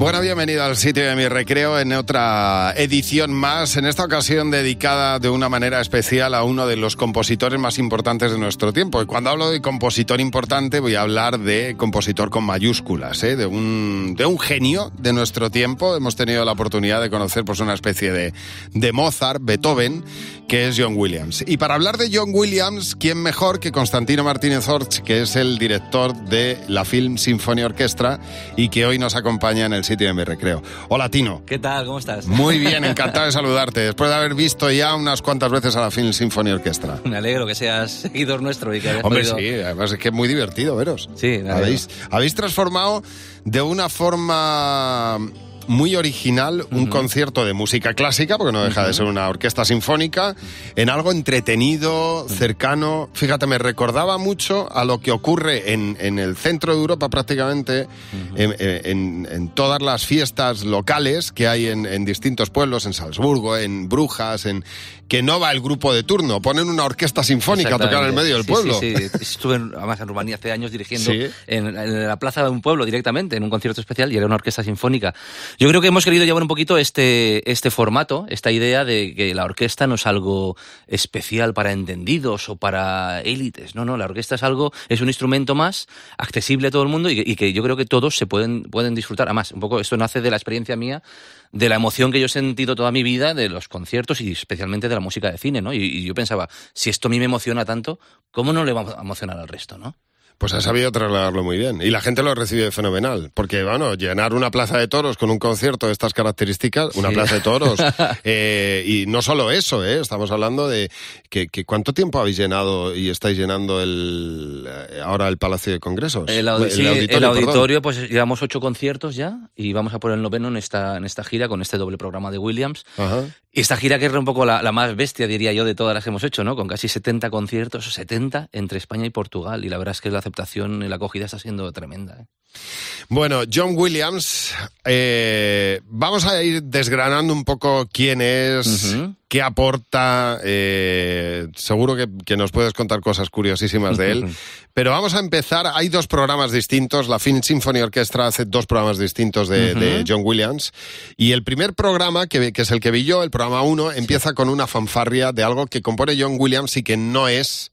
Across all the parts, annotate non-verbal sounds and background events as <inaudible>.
Bueno, bienvenido al sitio de mi recreo en otra edición más, en esta ocasión dedicada de una manera especial a uno de los compositores más importantes de nuestro tiempo. Y cuando hablo de compositor importante voy a hablar de compositor con mayúsculas, ¿eh? de, un, de un genio de nuestro tiempo. Hemos tenido la oportunidad de conocer pues, una especie de, de Mozart, Beethoven, que es John Williams. Y para hablar de John Williams, ¿quién mejor que Constantino Martínez Orch, que es el director de la Film Symphony Orchestra y que hoy nos acompaña en el sitio de mi recreo. Hola, Tino. ¿Qué tal? ¿Cómo estás? Muy bien, <laughs> encantado de saludarte. Después de haber visto ya unas cuantas veces a la Film Symphony Orchestra. Me alegro que seas seguidor nuestro y que hayas Hombre, podido- sí, además es que es muy divertido veros. Sí, me habéis, habéis transformado de una forma muy original un concierto de música clásica, porque no deja de ser una orquesta sinfónica, en algo entretenido, cercano. Fíjate, me recordaba mucho a lo que ocurre en, en el centro de Europa prácticamente, en, en- en todas las fiestas locales que hay en, en distintos pueblos, en Salzburgo, en Brujas, en que no va el grupo de turno, ponen una orquesta sinfónica a tocar en el medio del Sí, pueblo. Sí, sí. Estuve en, además en Rumanía hace años dirigiendo Sí. en, en la plaza de un pueblo directamente, en un concierto especial, y era una orquesta sinfónica. Yo creo que hemos querido llevar un poquito este, este formato, esta idea de que la orquesta no es algo especial para entendidos o para élites. No, no, la orquesta es algo, es un instrumento más accesible a todo el mundo y que, y que yo creo que todos se pueden, pueden disfrutar. Además, un poco esto nace de la experiencia mía de la emoción que yo he sentido toda mi vida de los conciertos y especialmente de la música de cine, ¿no? Y, yo pensaba, si esto a mí me emociona tanto, ¿cómo no le va a emocionar al resto, no? Pues ha sabido trasladarlo muy bien. Y la gente lo recibe fenomenal. Porque, bueno, llenar una plaza de toros con un concierto de estas características, una Sí. plaza de toros. <laughs> eh, y no solo eso, ¿eh? Estamos hablando de que, que ¿cuánto tiempo habéis llenado y estáis llenando el eh, ahora el Palacio de Congresos? El, audi- sí, el perdón. auditorio, pues llevamos ocho conciertos ya y vamos a por el noveno en esta, en esta gira con este doble programa de Williams. Ajá. Y esta gira que es un poco la, la más bestia, diría yo, de todas las que hemos hecho, ¿no? Con casi 70 conciertos, 70 entre España y Portugal. Y la verdad es que la aceptación y la acogida está siendo tremenda. ¿eh? Bueno, John Williams, eh, vamos a ir desgranando un poco quién es, qué aporta. eh, seguro que, que nos puedes contar cosas curiosísimas de él. Pero vamos a empezar. Hay dos programas distintos. La Film Symphony Orchestra hace dos programas distintos de John Williams. Y el primer programa, que, que es el que vi yo, el programa 1, empieza con una fanfarria de algo que compone John Williams y que no es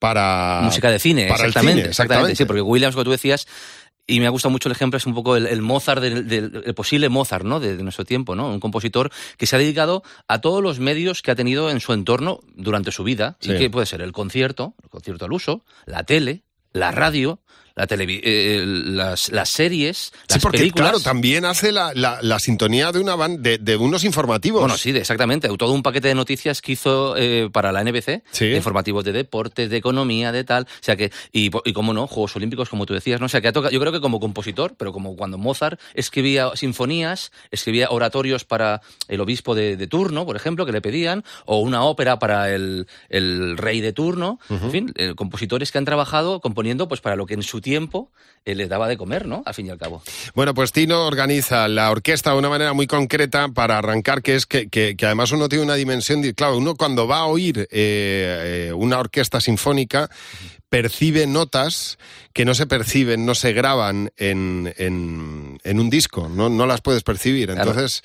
para. Música de cine, para el exactamente, exactamente. Sí, porque Williams, como tú decías, y me ha gustado mucho el ejemplo, es un poco el, el Mozart, del, del- el posible Mozart, ¿no? De, de nuestro tiempo, ¿no? Un compositor que se ha dedicado a todos los medios que ha tenido en su entorno durante su vida. Sí. Y que puede ser el concierto, el concierto al uso, la tele, la radio, la eh, las, las series, Sí, las porque películas. claro, también hace la, la- la sintonía de una van de, de unos informativos. Bueno, sí, exactamente. Todo un paquete de noticias que hizo eh, para la NBC, Sí. de informativos de deportes, de economía, de tal. O sea que, y, y como no, Juegos Olímpicos, como tú decías, ¿no? O sea que ha tocado- yo creo que como compositor, pero como cuando Mozart escribía sinfonías, escribía oratorios para el obispo de, de turno, por ejemplo, que le pedían, o una ópera para el, el rey de turno. En fin, eh, compositores que han trabajado componiendo pues para lo que en su tiempo eh, les daba de comer, ¿no? Al fin y al cabo. Bueno, pues Tino organiza la orquesta de una manera muy concreta para arrancar, que es que, que- que además uno tiene una dimensión, de, claro, uno cuando va a oír eh, eh, una orquesta sinfónica percibe notas que no se perciben, no se graban en, en- en un disco, no, no las puedes percibir. Claro. Entonces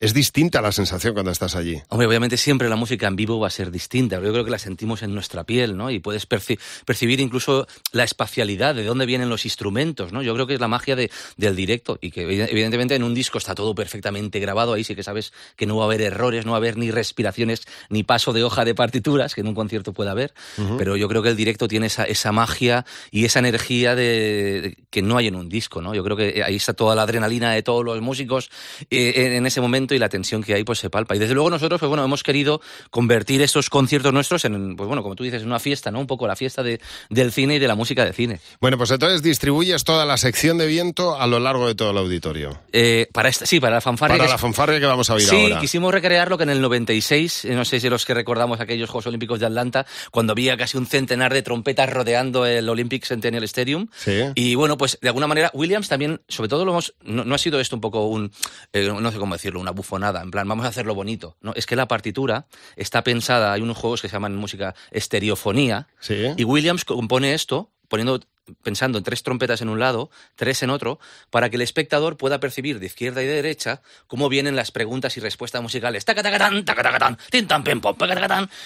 es distinta la sensación cuando estás allí. Hombre, obviamente siempre la música en vivo va a ser distinta, pero yo creo que la sentimos en nuestra piel, ¿no? Y puedes perci- percibir incluso la espacialidad, de dónde vienen los instrumentos, ¿no? Yo creo que es la magia de- del directo y que evide- evidentemente en un disco está todo perfectamente grabado, ahí sí que sabes que no va a haber errores, no va a haber ni respiraciones, ni paso de hoja de partituras, que en un concierto puede haber, pero yo creo que el directo tiene esa, esa magia y esa energía de, que no hay en un disco, ¿no? Yo creo que ahí está toda la adrenalina de todos los músicos eh, en ese momento y la tensión que hay pues se palpa. Y desde luego nosotros pues bueno, hemos querido convertir estos conciertos nuestros en, pues bueno, como tú dices, en una fiesta, ¿no? Un poco la fiesta de, del cine y de la música de cine. Bueno, pues entonces distribuyes toda la sección de viento a lo largo de todo el auditorio. Eh, para esta, sí, para la fanfarria. Para que la fanfarria que vamos a oír Sí, ahora. quisimos recrear lo que en el 96, eh, no sé si los que recordamos aquellos Juegos Olímpicos de Atlanta, cuando había casi un centenar de trompetas rodeando el Olympic Centennial Stadium. Sí. Y bueno, pues de alguna manera, Williams también, sobre todo lo hemos, no, no ha sido esto un poco un, eh, no sé cómo decirlo, una bufonada, en plan, vamos a hacerlo bonito. No, es que la partitura está pensada, hay unos juegos que se llaman música estereofonía, Sí. y Williams compone esto poniendo pensando en tres trompetas en un lado, tres en otro, para que el espectador pueda percibir de izquierda y de derecha cómo vienen las preguntas y respuestas musicales.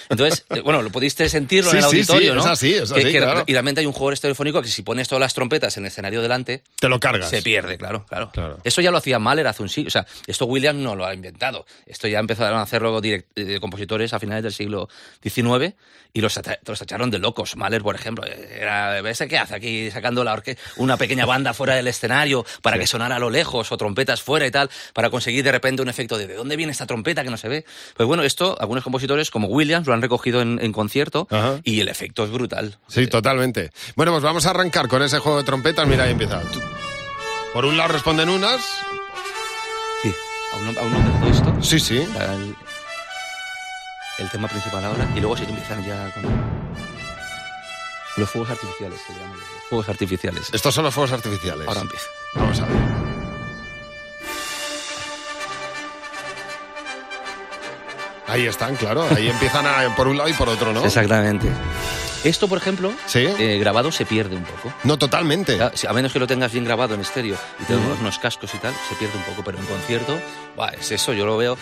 Entonces, <laughs> eh, bueno, lo pudiste sentirlo en el auditorio, ¿no? Es así, es así, claro. Y realmente hay un jugador telefónico que si pones todas las trompetas en el escenario delante... Te lo cargas. Se pierde, claro, claro. Eso ya lo hacía Mahler hace un siglo. O sea, esto Williams no lo ha inventado. Esto ya empezaron a hacerlo eh, compositores a finales del siglo XIX y los, los tacharon de locos. Mahler, por ejemplo, era, ¿ese qué hace aquí sacando la una pequeña banda fuera del escenario para que sonara a lo lejos o trompetas fuera y tal, para conseguir de repente un efecto de ¿de dónde viene esta trompeta que no se ve? Pues bueno, esto algunos compositores como Williams lo han recogido en, concierto y el efecto es brutal. Sí, totalmente. Bueno, pues vamos a arrancar con ese juego de trompetas. Mira, ahí empieza. Por un lado responden unas. Sí, a uno, a uno de esto. Sí, sí el tema principal ahora y luego se empiezan ya con los fuegos artificiales, llaman los fuegos artificiales. Estos son los fuegos artificiales. Ahora empieza. Vamos a ver. Ahí están, claro. Ahí <laughs> empiezan a, por un lado y por otro, ¿no? Exactamente. Esto, por ejemplo, ¿Sí? Eh, grabado se pierde un poco. No, totalmente. A menos que lo tengas bien grabado en estéreo y tengas unos cascos y tal, se pierde un poco. Pero en concierto, es eso, yo lo veo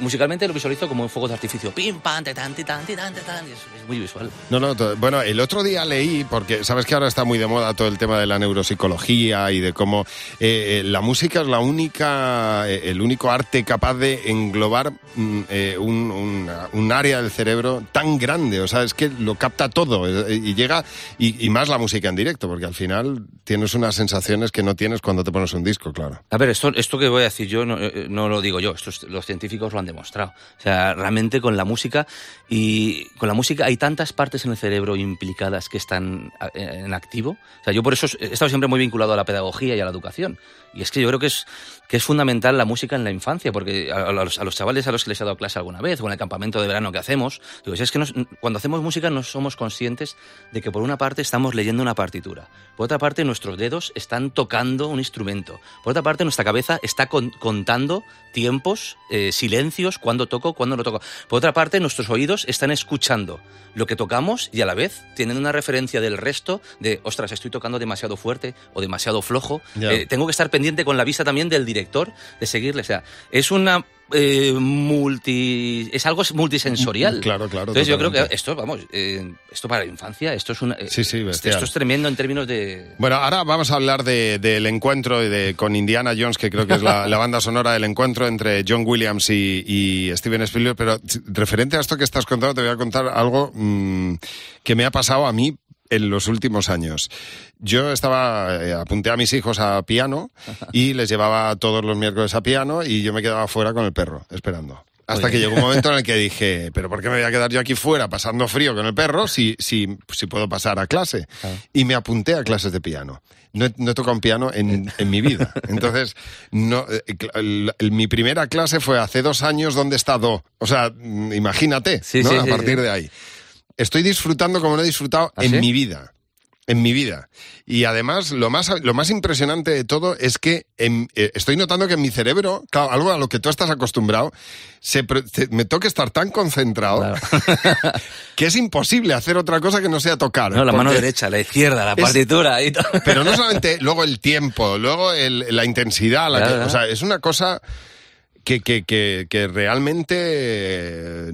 musicalmente lo visualizo como un fuego de artificio. Pim, pam, tan, tan, tan, tan, es, muy visual. No, no, bueno, el otro día leí, porque sabes que ahora está muy de moda todo el tema de la neuropsicología y de cómo eh, eh, la música es la única, eh, el único arte capaz de englobar mm, un, un, área del cerebro tan grande. O sea, es que lo capta todo y llega, y, más la música en directo, porque al final tienes unas sensaciones que no tienes cuando te pones un disco, claro. A ver, esto, esto que voy a decir yo no, no lo digo yo, esto, los científicos lo han demostrado. O sea, realmente con la música y con la música hay tantas partes en el cerebro implicadas que están en activo. O sea, yo por eso he estado siempre muy vinculado a la pedagogía y a la educación. Y es que yo creo que es, que es fundamental la música en la infancia, porque a, los, chavales a los que les he dado clase alguna vez, o en el campamento de verano que hacemos, digo, es que cuando hacemos música no somos conscientes de que por una parte estamos leyendo una partitura, por otra parte nuestros dedos están tocando un instrumento, por otra parte nuestra cabeza está contando tiempos, eh, silencios, cuándo toco, cuándo no toco. Por otra parte, nuestros oídos están escuchando lo que tocamos y a la vez tienen una referencia del resto de, ostras, estoy tocando demasiado fuerte o demasiado flojo. Eh, tengo que estar pendiente con la vista también del director, de seguirle. O sea, es una eh, multi es algo multisensorial. Claro, claro. Entonces yo creo que esto, vamos, eh, esto para la infancia, esto es una, sí, sí, esto es tremendo en términos de. Bueno, ahora vamos a hablar del encuentro de, con Indiana Jones, que creo que es la, banda sonora del encuentro entre John Williams y, Steven Spielberg. Pero referente a esto que estás contando, te voy a contar algo mm, que me ha pasado a mí en los últimos años. Yo estaba, eh, apunté a mis hijos a piano y <laughs> les llevaba todos los miércoles a piano y yo me quedaba fuera con el perro, esperando. Hasta que llegó un momento en el que <laughs> dije, pero ¿por qué me voy a quedar yo aquí fuera pasando frío con el perro si, si, si puedo pasar a clase? Y me apunté a clases de piano. No he, tocado un piano en, <laughs> en, mi vida. Entonces, no, eh, mi primera clase fue hace dos años donde está Do. O sea, imagínate, ¿no? a partir de ahí estoy disfrutando como no he disfrutado ¿Ah, en mi vida. En mi vida. Y además, lo más, lo más impresionante de todo es que eh, estoy notando que en mi cerebro, algo a lo que tú estás acostumbrado, se, me toca estar tan concentrado <laughs> que es imposible hacer otra cosa que no sea tocar. No, la mano derecha, la izquierda, la partitura y todo. Pero no <laughs> solamente luego el tiempo, luego la intensidad, la o sea, es una cosa que, que, que, que realmente eh,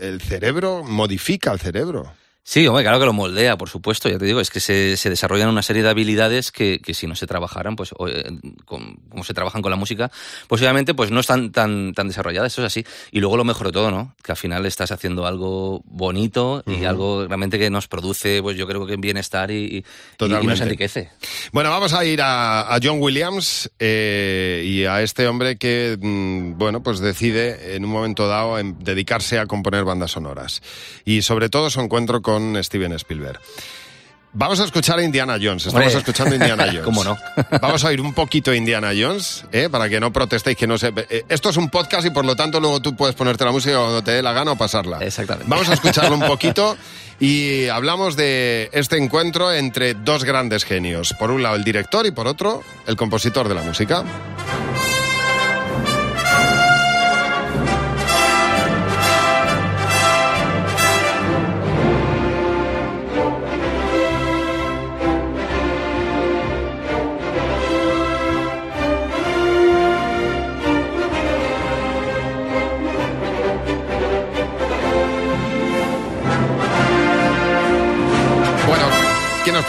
el cerebro modifica el cerebro. Sí, hombre, claro que lo moldea, por supuesto, ya te digo, es que se, se desarrollan una serie de habilidades que, que, si no se trabajaran, pues eh, como se trabajan con la música, posiblemente pues no están tan, tan desarrolladas, eso es así. Y luego lo mejor de todo, ¿no? Que al final estás haciendo algo bonito y algo realmente que nos produce, pues yo creo que bienestar y, y, nos enriquece. Bueno, vamos a ir a, a John Williams eh, y a este hombre que, mm, bueno, pues decide en un momento dado en dedicarse a componer bandas sonoras. Y sobre todo su encuentro con con Steven Spielberg. Vamos a escuchar a Indiana Jones. Estamos escuchando Indiana <laughs> Jones. ¿Cómo no? <laughs> Vamos a oír un poquito Indiana Jones, ¿eh? para que no protestéis que no se. Eh, esto es un podcast y por lo tanto luego tú puedes ponerte la música cuando te dé la gana o pasarla. Exactamente. Vamos a escucharlo un <laughs> poquito y hablamos de este encuentro entre dos grandes genios. Por un lado el director y por otro el compositor de la música.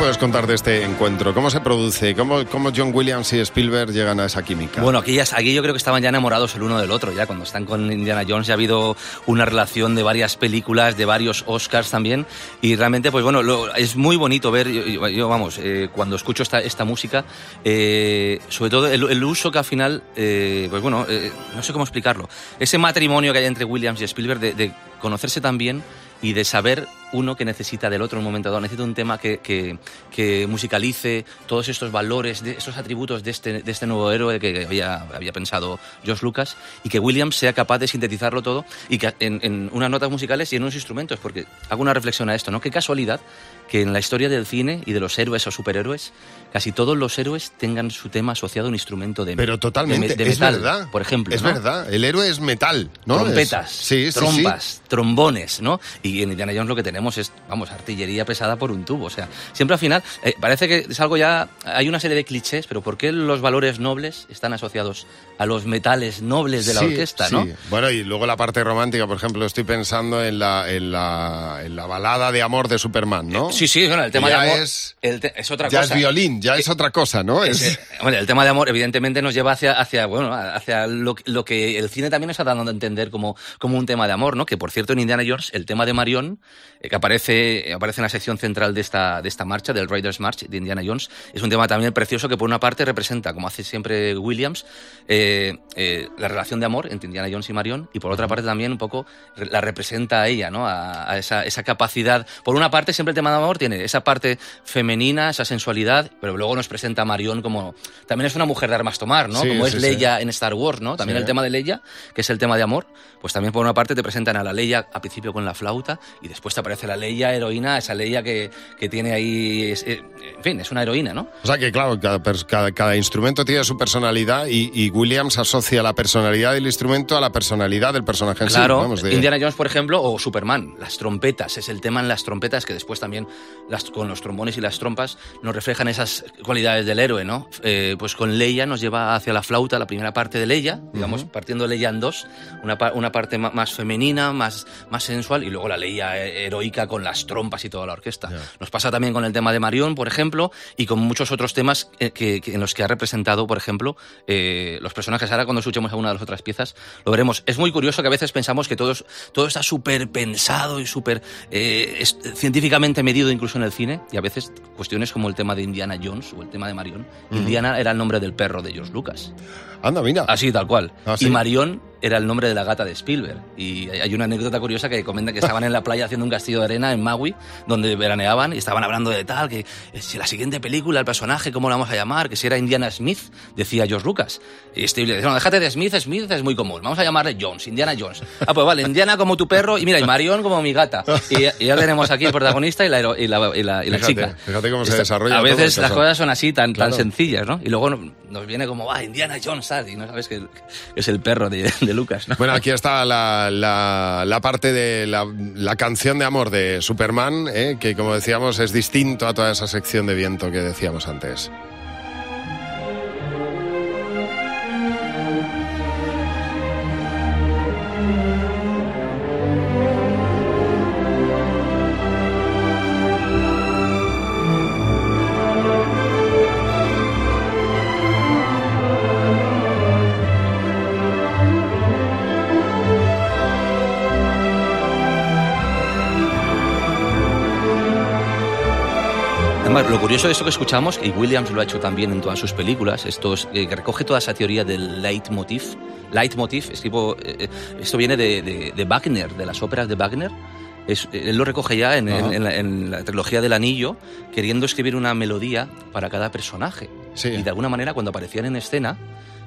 Puedes contar de este encuentro? ¿Cómo se produce? ¿Cómo, cómo John Williams y Spielberg llegan a esa química? Bueno, aquí, aquí yo creo que estaban ya enamorados el uno del otro, ya cuando están con Indiana Jones ya ha habido una relación de varias películas, de varios Oscars también, y realmente, pues bueno, es muy bonito ver, yo, vamos, eh, cuando escucho esta, esta música, eh, sobre todo el, uso que al final, eh, pues bueno, no sé cómo explicarlo, ese matrimonio que hay entre Williams y Spielberg de, de conocerse tan bien y de saber uno que necesita del otro en un momento dado. Necesita un tema que, que, musicalice todos estos valores, de, estos atributos de este, de este nuevo héroe que había, había pensado George Lucas y que Williams sea capaz de sintetizarlo todo y que en, en unas notas musicales y en unos instrumentos. Porque hago una reflexión a esto, ¿no? Qué casualidad que en la historia del cine y de los héroes o superhéroes, casi todos los héroes tengan su tema asociado a un instrumento de Pero totalmente, de, metal, es verdad. Por ejemplo. Es verdad, el héroe es metal, ¿no? Trompetas, sí, trompas, trombones, ¿no? Y en Indiana Jones lo que tenemos es, vamos, artillería pesada por un tubo. O sea, siempre al final, eh, parece que es algo ya, hay una serie de clichés, pero ¿por qué los valores nobles están asociados a los metales nobles de la orquesta, ¿no? Bueno, y luego la parte romántica, por ejemplo, estoy pensando en la, en la, en la balada de amor de Superman, ¿no? Sí, sí, bueno, el tema de amor es, otra ya cosa. Ya es violín, ya es otra cosa, ¿no? Es... bueno, el tema de amor evidentemente nos lleva hacia, hacia, bueno, hacia lo, lo, que el cine también nos está dando a entender como, como un tema de amor, ¿no? Que por cierto en Indiana Jones el tema de Marion, eh, que aparece, aparece en la sección central de esta, de esta marcha, del Riders March de Indiana Jones, es un tema también precioso que por una parte representa, como hace siempre Williams, eh, eh, la relación de amor entre Indiana Jones y Marion, y por otra parte también un poco la representa a ella, ¿no? A, a esa, esa capacidad. Por una parte siempre el tema de amor tiene esa parte femenina, esa sensualidad, pero luego nos presenta a Marion como también es una mujer de armas tomar, ¿no? como es Leia en Star Wars, ¿no? También el tema de Leia, que es el tema de amor, pues también por una parte te presentan a la Leia al principio con la flauta y después te aparece la Leia heroína, esa Leia que, que tiene ahí, eh, en fin, es una heroína, ¿no? O sea que claro, cada, cada, instrumento tiene su personalidad y, Williams asocia la personalidad del instrumento a la personalidad del personaje en claro, sí. Indiana Jones, por ejemplo, o Superman, las trompetas, es el tema en las trompetas que después también las, con los trombones y las trompas nos reflejan esas cualidades del héroe, ¿no? Eh, pues con Leia nos lleva hacia la flauta, la primera parte de Leia, digamos, partiendo de Leia en dos, una, una parte más femenina, más, más sensual, y luego la Leia heroica con las trompas y toda la orquesta. Nos pasa también con el tema de Marion, por ejemplo, y con muchos otros temas eh, que, en los que ha representado, por ejemplo, eh, los personajes. Ahora cuando escuchemos alguna de las otras piezas, lo veremos. Es muy curioso que a veces pensamos que todo, todo está súper pensado y súper científicamente medido incluso en el cine, y a veces cuestiones como el tema de Indiana Jones o el tema de Marion. Indiana era el nombre del perro de George Lucas. Anda, mira. Así, tal cual. Ah, y Marion era el nombre de la gata de Spielberg. Y hay una anécdota curiosa que comenta que estaban en la playa haciendo un castillo de arena en Maui, donde veraneaban, y estaban hablando de tal, que si la siguiente película, el personaje, ¿cómo la vamos a llamar? Que si era Indiana Smith, decía George Lucas. Y Spielberg decía, no, déjate de Smith, Smith es muy común, vamos a llamarle Jones, Indiana Jones. Ah, pues vale, Indiana como tu perro, y mira, y Marion como mi gata. Y, ya tenemos aquí el protagonista y la, y la, y la, chica. Fíjate cómo se desarrolla. A veces las cosas son así, tan, tan sencillas, ¿no? Y luego nos viene como, ah, Indiana Jones, Y no sabes que, es el perro de, de Lucas, ¿no? Bueno, aquí está la, la, parte de la, la, canción de amor de Superman, ¿eh? que como decíamos es distinto a toda esa sección de viento que decíamos antes. Curioso de esto que escuchamos, y Williams lo ha hecho también en todas sus películas, esto eh, recoge toda esa teoría del leitmotiv. Leitmotiv, es tipo, eh, eh, esto viene de, Wagner, de las óperas de Wagner. él lo recoge ya en, la, trilogía del anillo, queriendo escribir una melodía para cada personaje. Y de alguna manera, cuando aparecían en escena,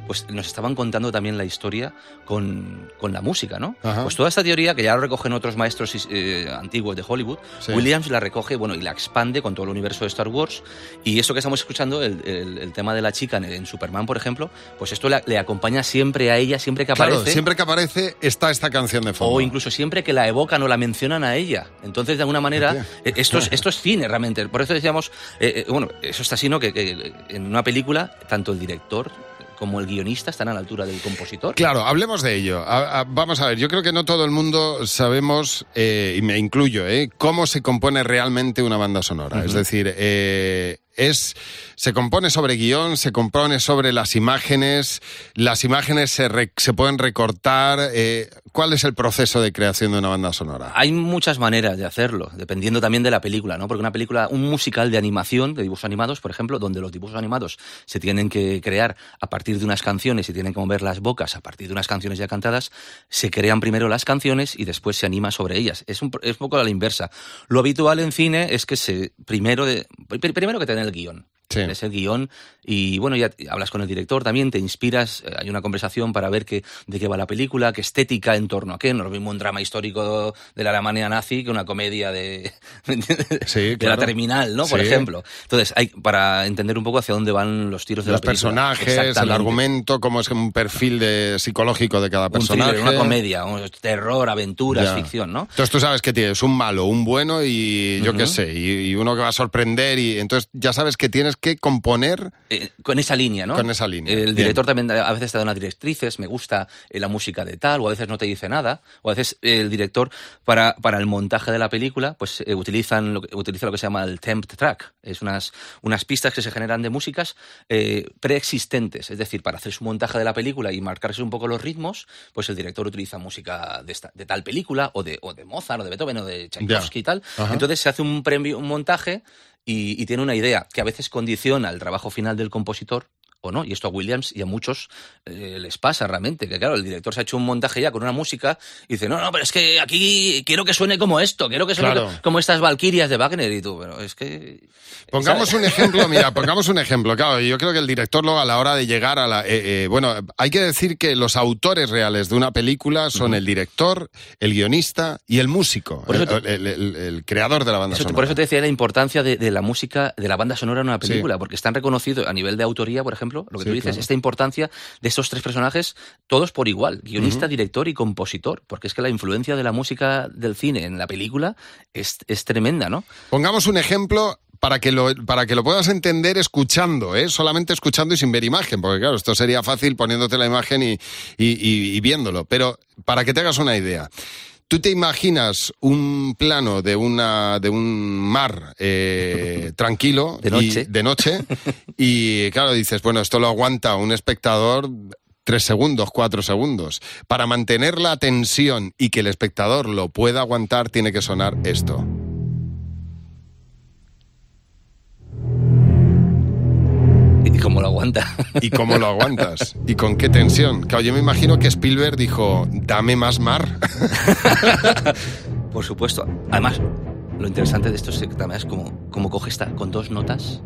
pues nos estaban contando también la historia con, con la música, ¿no? Pues toda esta teoría, que ya lo recogen otros maestros eh, antiguos de Hollywood, Williams la recoge, bueno, y la expande con todo el universo de Star Wars, y eso que estamos escuchando, el, el, tema de la chica en, Superman, por ejemplo, pues esto le, acompaña siempre a ella, siempre que aparece. Claro, siempre que aparece está esta canción de fondo. O incluso siempre que la evocan o la mencionan a ella. Entonces, de alguna manera, eh, esto es, esto es cine realmente. Por eso decíamos, eh, bueno, eso está así, ¿no? Que, que en una película, tanto el director como el guionista están a la altura del compositor. Claro, hablemos de ello. vamos a ver, yo creo que no todo el mundo sabemos, eh, y me incluyo, eh, cómo se compone realmente una banda sonora. Es decir, eh, es se compone sobre guion, se compone sobre las imágenes, las imágenes se, se pueden recortar. Eh, ¿Cuál es el proceso de creación de una banda sonora? Hay muchas maneras de hacerlo, dependiendo también de la película, ¿no? Porque una película, un musical de animación, de dibujos animados, por ejemplo, donde los dibujos animados se tienen que crear a partir de unas canciones y tienen que mover las bocas a partir de unas canciones ya cantadas, se crean primero las canciones y después se anima sobre ellas. Es un, es un poco a la inversa. Lo habitual en cine es que se primero de, primero que tener el guion. Sí. el guion y bueno, ya hablas con el director también, te inspiras, eh, hay una conversación para ver qué, de qué va la película, qué estética en torno a qué. No es lo mismo un drama histórico de la Alemania nazi que una comedia de, <laughs> de la terminal, ¿no? Por ejemplo. Entonces, hay para entender un poco hacia dónde van los tiros de los la película. personajes, el argumento, cómo es un perfil de, psicológico de cada personaje. una comedia, un terror, aventuras, ficción, ¿no? Entonces tú sabes que tienes un malo, un bueno y yo qué sé, y, uno que va a sorprender y entonces ya sabes que tienes que componer... Eh, con esa línea, ¿no? Con esa línea. El director también a veces te da unas directrices, me gusta eh, la música de tal, o a veces no te dice nada, o a veces el director, para, para el montaje de la película, pues eh, utilizan lo que, utiliza lo que se llama el temp track. Es unas, unas pistas que se generan de músicas eh, preexistentes. Es decir, para hacer su montaje de la película y marcarse un poco los ritmos, pues el director utiliza música de, esta, de tal película, o de, o de Mozart, o de Beethoven, o de Tchaikovsky y tal. Entonces se hace un, premio, un montaje y, y, tiene una idea que a veces condiciona el trabajo final del compositor o no. Y esto a Williams y a muchos eh, les pasa realmente, que claro, el director se ha hecho un montaje ya con una música y dice, no, no, pero es que aquí quiero que suene como esto, quiero que suene como estas Valquirias de Wagner y tú, pero es que... Pongamos un ejemplo, <laughs> mira, pongamos un ejemplo, claro, yo creo que el director luego a la hora de llegar a la... Eh, eh, bueno, hay que decir que los autores reales de una película son el director, el guionista y el músico, el, creador de la banda sonora. Por eso te decía la importancia de, la música, de la banda sonora en una película, porque están reconocidos a nivel de autoría, por ejemplo, lo que tú dices, esta importancia de estos tres personajes, todos por igual, guionista, director y compositor, porque es que la influencia de la música del cine en la película es, tremenda, ¿no? Pongamos un ejemplo para que lo, para que lo puedas entender escuchando, ¿eh? solamente escuchando y sin ver imagen, porque claro, esto sería fácil poniéndote la imagen y, y viéndolo, pero para que te hagas una idea. ¿Tú te imaginas un plano de una de un mar eh, <laughs> tranquilo de noche. Y, de noche <laughs> y claro dices bueno esto lo aguanta un espectador tres segundos, cuatro segundos. Para mantener la tensión y que el espectador lo pueda aguantar tiene que sonar esto. ¿Y cómo lo aguanta? <laughs> ¿Y cómo lo aguantas? ¿Y con qué tensión? Claro, yo me imagino que Spielberg dijo, dame más mar. Por supuesto. Además, lo interesante de esto es que también es como, como coge esta con dos notas,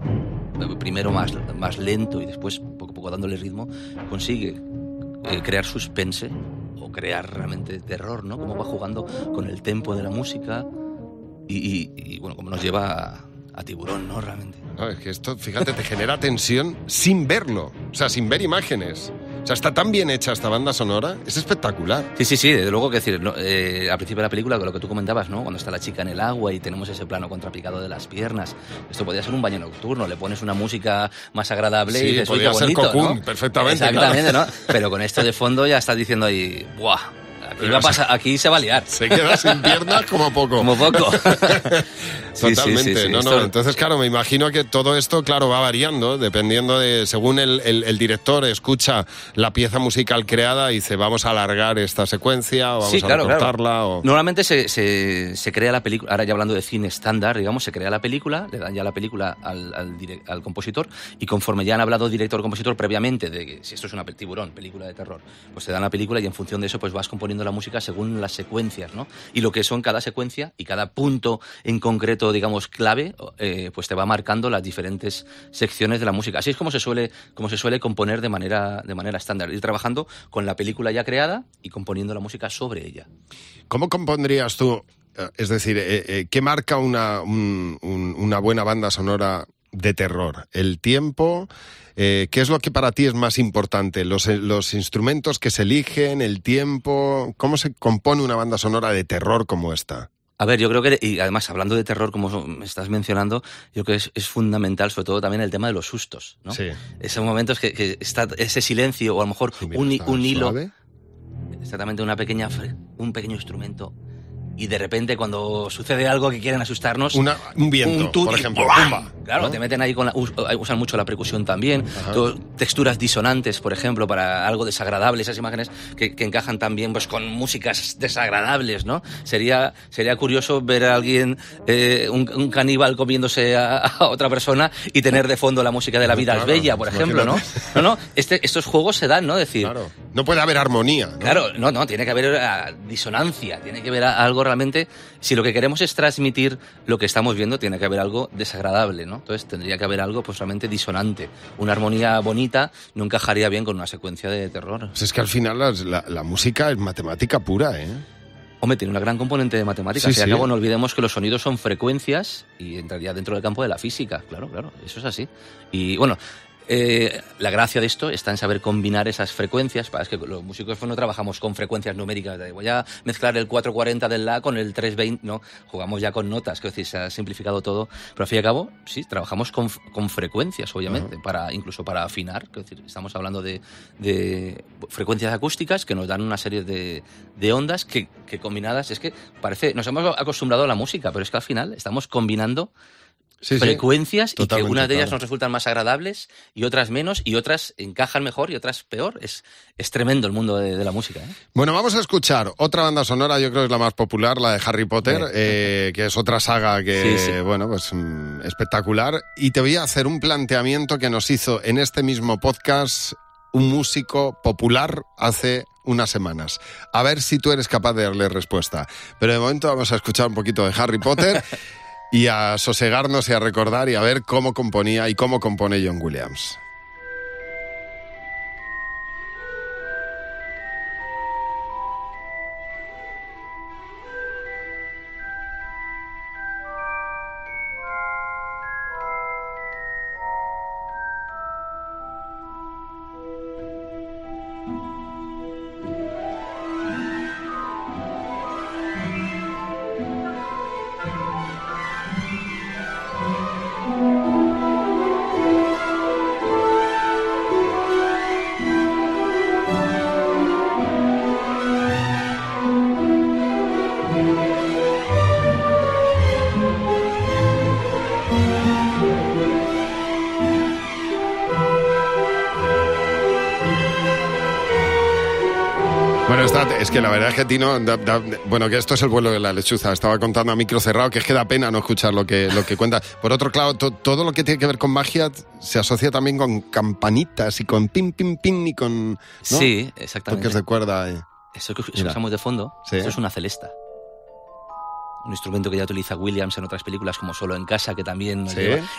primero más, más lento y después poco a poco dándole ritmo, consigue eh, crear suspense o crear realmente terror, ¿no? Como va jugando con el tempo de la música y, y bueno, como nos lleva a tiburón, ¿no? Realmente. No, es que esto, fíjate, te genera tensión sin verlo, o sea, sin ver imágenes. O sea, está tan bien hecha esta banda sonora, es espectacular. Sí, sí, sí, desde luego que decir, eh, al principio de la película, lo que tú comentabas, ¿no? Cuando está la chica en el agua y tenemos ese plano contrapicado de las piernas, esto podría ser un baño nocturno, le pones una música más agradable y dices, podría ser bonito, Cocoon, perfectamente. Exactamente, ¿no? Pero con esto de fondo ya estás diciendo ahí, ¡buah! Aquí, se va a liar. Se queda sin piernas como poco. Como poco. <laughs> Totalmente. no, no. Entonces, claro, me imagino que todo esto, claro, va variando, dependiendo de, según el, director escucha la pieza musical creada y dice, vamos a alargar esta secuencia o vamos a cortarla. O... Normalmente se, se, crea la película, ahora ya hablando de cine estándar, digamos, se crea la película, le dan ya la película al, al, compositor y conforme ya han hablado director-compositor previamente de que si esto es una tiburón, película de terror, pues te dan la película y en función de eso pues vas componiendo la música según las secuencias, ¿no? Y lo que son cada secuencia y cada punto en concreto, digamos, clave, eh, pues te va marcando las diferentes secciones de la música. Así es como se suele, como se suele componer de manera, de manera estándar, ir trabajando con la película ya creada y componiendo la música sobre ella. ¿Cómo compondrías tú? Eh, es decir, eh, ¿qué marca una, una buena banda sonora de terror? ¿El tiempo? ¿Qué es lo que para ti es más importante? ¿Los, ¿Los instrumentos que se eligen? ¿El tiempo? ¿Cómo se compone una banda sonora de terror como esta? A ver, yo creo que, y además hablando de terror, como me estás mencionando, yo creo que es, fundamental, sobre todo también el tema de los sustos, ¿no? Sí. Esos momentos que, está ese silencio, o a lo mejor un, un hilo. Exactamente, una pequeña, un pequeño instrumento y de repente cuando sucede algo que quieren asustarnos... un viento, por ejemplo. claro, te meten ahí con la, usan mucho la percusión también, texturas disonantes, por ejemplo, para algo desagradable, esas imágenes que, encajan también pues con músicas desagradables, ¿no? Sería, sería curioso ver a alguien, eh, un, caníbal comiéndose a, otra persona y tener de fondo la música de La vida es bella, por ejemplo, ¿no? No, no, este, estos juegos se dan, ¿no? decir... Claro. No puede haber armonía. Claro, no, no, tiene que haber uh, disonancia, tiene que haber algo realmente, si lo que queremos es transmitir lo que estamos viendo, tiene que haber algo desagradable, ¿no? Entonces tendría que haber algo pues realmente disonante. Una armonía bonita no encajaría bien con una secuencia de terror. Pues es que al final la, música es matemática pura, ¿eh? Hombre, tiene una gran componente de matemáticas. y no olvidemos que los sonidos son frecuencias y entraría dentro del campo de la física. Claro, claro, eso es así. Y bueno, eh, la gracia de esto está en saber combinar esas frecuencias. Para, es que los músicos pues, no trabajamos con frecuencias numéricas. voy a mezclar el 440 del La con el 320. No, jugamos ya con notas, que decir, se ha simplificado todo. Pero al fin y al cabo, sí, trabajamos con, frecuencias, obviamente, para incluso para afinar. Es decir, estamos hablando de, frecuencias acústicas que nos dan una serie de, ondas que, que combinadas. Es que parece, nos hemos acostumbrado a la música, pero es que al final estamos combinando frecuencias y que una de ellas nos resultan más agradables y otras menos y otras encajan mejor y otras peor. Es, es tremendo el mundo de, la música. ¿eh? Bueno, vamos a escuchar otra banda sonora, yo creo que es la más popular, la de Harry Potter, eh, que es otra saga que, bueno, pues mm, espectacular. Y te voy a hacer un planteamiento que nos hizo en este mismo podcast un músico popular hace unas semanas. A ver si tú eres capaz de darle respuesta. Pero de momento vamos a escuchar un poquito de Harry Potter. <laughs> y a sosegarnos y a recordar y a ver cómo componía y cómo compone John Williams. Es que la verdad es que Tino, bueno, que esto es el vuelo de la lechuza. Estaba contando a micro cerrado que es que da pena no escuchar lo que, lo que cuenta. Por otro lado, todo lo que tiene que ver con magia se asocia también con campanitas y con pim, pim, pim y con... Sí, exactamente. Toques de cuerda. Eh. Eso que escuchamos de fondo, eso es una celesta un instrumento que ya utiliza Williams en otras películas como Solo en casa, que también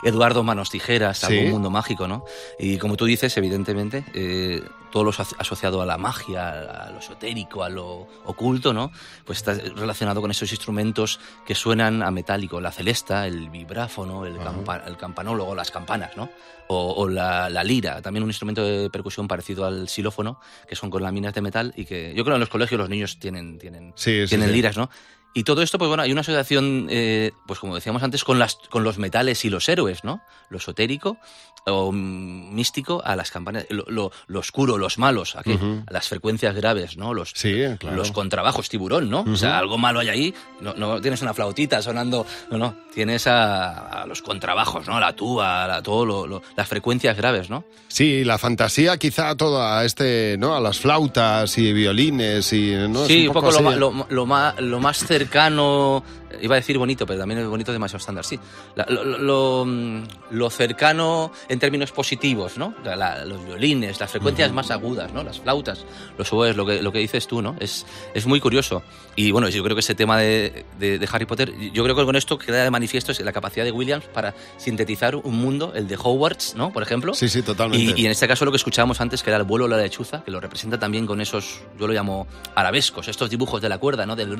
Eduardo Manos Tijeras, algún mundo mágico, ¿no? Y como tú dices, evidentemente, eh, todo lo asociado a la magia, a lo esotérico, a lo oculto, ¿no? Pues está relacionado con esos instrumentos que suenan a metálico, la celesta, el vibráfono, el, el campanólogo, las campanas, ¿no? O, la, lira, también un instrumento de percusión parecido al xilófono, que son con láminas de metal y que yo creo que en los colegios los niños tienen, tienen, tienen liras, ¿no? Y todo esto, pues bueno, hay una asociación, eh, pues como decíamos antes, con, las, con los metales y los héroes, ¿no? Lo esotérico o místico a las campanas, lo, oscuro, los malos, aquí, las frecuencias graves, ¿no? Los, los contrabajos tiburón, ¿no? O sea, algo malo hay ahí, no, no, tienes una flautita sonando, no, no, tienes a, los contrabajos, ¿no? La tuba, a todo las frecuencias graves, ¿no? Sí, la fantasía quizá toda este, ¿no? A las flautas y violines y, ¿no? Sí, un poco, lo, lo, más, lo más cercano iba a decir bonito, pero también es bonito demasiado estándar, sí. Mm, lo, cercano en términos positivos, ¿no? los violines, las frecuencias más agudas, ¿no? Las flautas, los oboes, lo que, lo que dices tú, ¿no? Es, es muy curioso. Y bueno, yo creo que ese tema de, de, Harry Potter, yo creo que con esto queda de manifiesto es la capacidad de Williams para sintetizar un mundo, el de Hogwarts, ¿no? Por ejemplo. Sí, sí, totalmente. Y, en este caso lo que escuchábamos antes, que era el vuelo de la lechuza, que lo representa también con esos, yo lo llamo arabescos, estos dibujos de la cuerda, ¿no? Del,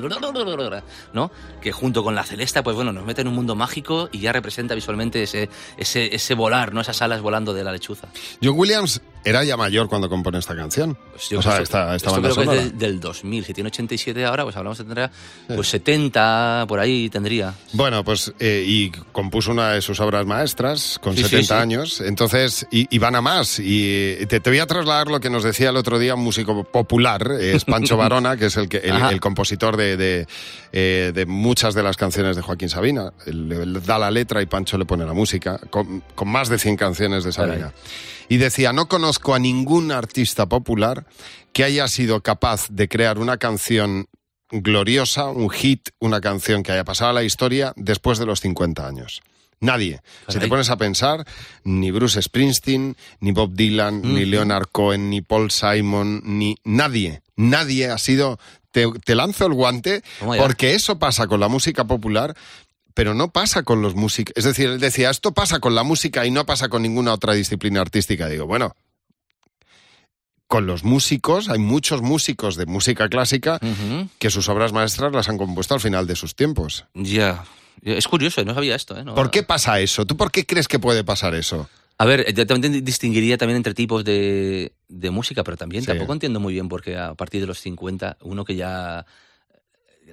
¿no? Que junto con la celesta, pues bueno, nos mete en un mundo mágico y ya representa visualmente ese, ese, ese volar, ¿no? Esas alas volando de la lechuza. John Williams era ya mayor cuando compone esta canción. Pues yo o sea, esta, esta banda creo que es del, del 2000. Si tiene 87 ahora, pues hablamos de tendrá pues 70, por ahí tendría. Bueno, pues eh, y compuso una de sus obras maestras con Sí, sí, 70 sí. años, entonces, y, y van a más. Y te, te voy a trasladar lo que nos decía el otro día un músico popular, es Pancho <laughs> Varona, que es el, que, el, el compositor de, de, eh, de muchas de las canciones de Joaquín Sabina. Él, él da la letra y Pancho le pone la música, con, con más de 100 canciones de Sabina. Caray. Y decía, no conozco a ningún artista popular que haya sido capaz de crear una canción gloriosa, un hit, una canción que haya pasado a la historia después de los 50 años. Nadie. Si te pones a pensar, ni Bruce Springsteen, ni Bob Dylan, ni Leonard Cohen, ni Paul Simon, ni nadie. Nadie ha sido... Te, te lanzo el guante porque eso pasa con la música popular, pero no pasa con los músicos. Es decir, él decía, esto pasa con la música y no pasa con ninguna otra disciplina artística. Digo, bueno, con los músicos, hay muchos músicos de música clásica que sus obras maestras las han compuesto al final de sus tiempos. Ya. Es curioso, no sabía esto. ¿eh? No- ¿Por qué pasa eso? ¿Tú por qué crees que puede pasar eso? A ver, yo también distinguiría también entre tipos de, de música, pero también Sí. tampoco entiendo muy bien porque a partir de los 50, uno que ya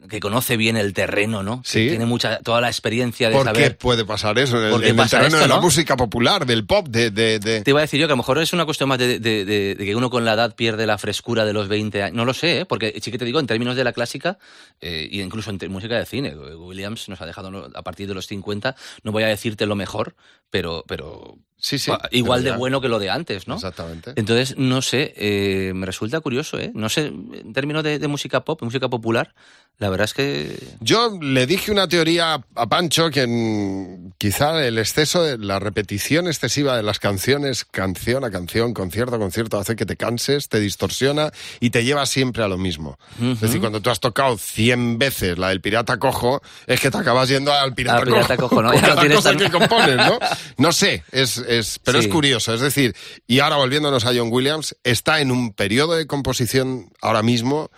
que conoce bien el terreno, ¿no? Que Sí. tiene mucha toda la experiencia de ¿Por qué saber. puede pasar eso? En el, ¿Por qué en el pasa terreno esto, de la no? música popular, del pop, de... de- de- Te iba a decir yo que a lo mejor es una cuestión más de, de- que uno con la edad pierde la frescura de los 20 años. No lo sé, ¿eh? porque sí que te digo, en términos de la clásica, eh, y incluso en música de cine, Williams nos ha dejado a partir de los 50, no voy a decirte lo mejor, pero, pero Sí, sí. igual de bueno que lo de antes, ¿no? Exactamente. Entonces, no sé, eh, me resulta curioso, ¿eh? No sé, en términos de, de música pop, música popular, la verdad es que... Yo le dije una teoría a Pancho que quizá el exceso de la repetición excesiva de las canciones, canción a canción, concierto a concierto, hace que te canses, te distorsiona y te lleva siempre a lo mismo. Es decir, cuando tú has tocado 100 veces la del pirata cojo, es que te acabas yendo al pirata, Al pirata cojo, ¿no? <laughs> Por Ya lo tienes tan- que compones, ¿no? <laughs> No sé, es, es, pero Sí. es curioso. Es decir, y ahora volviéndonos a John Williams, está en un periodo de composición ahora mismo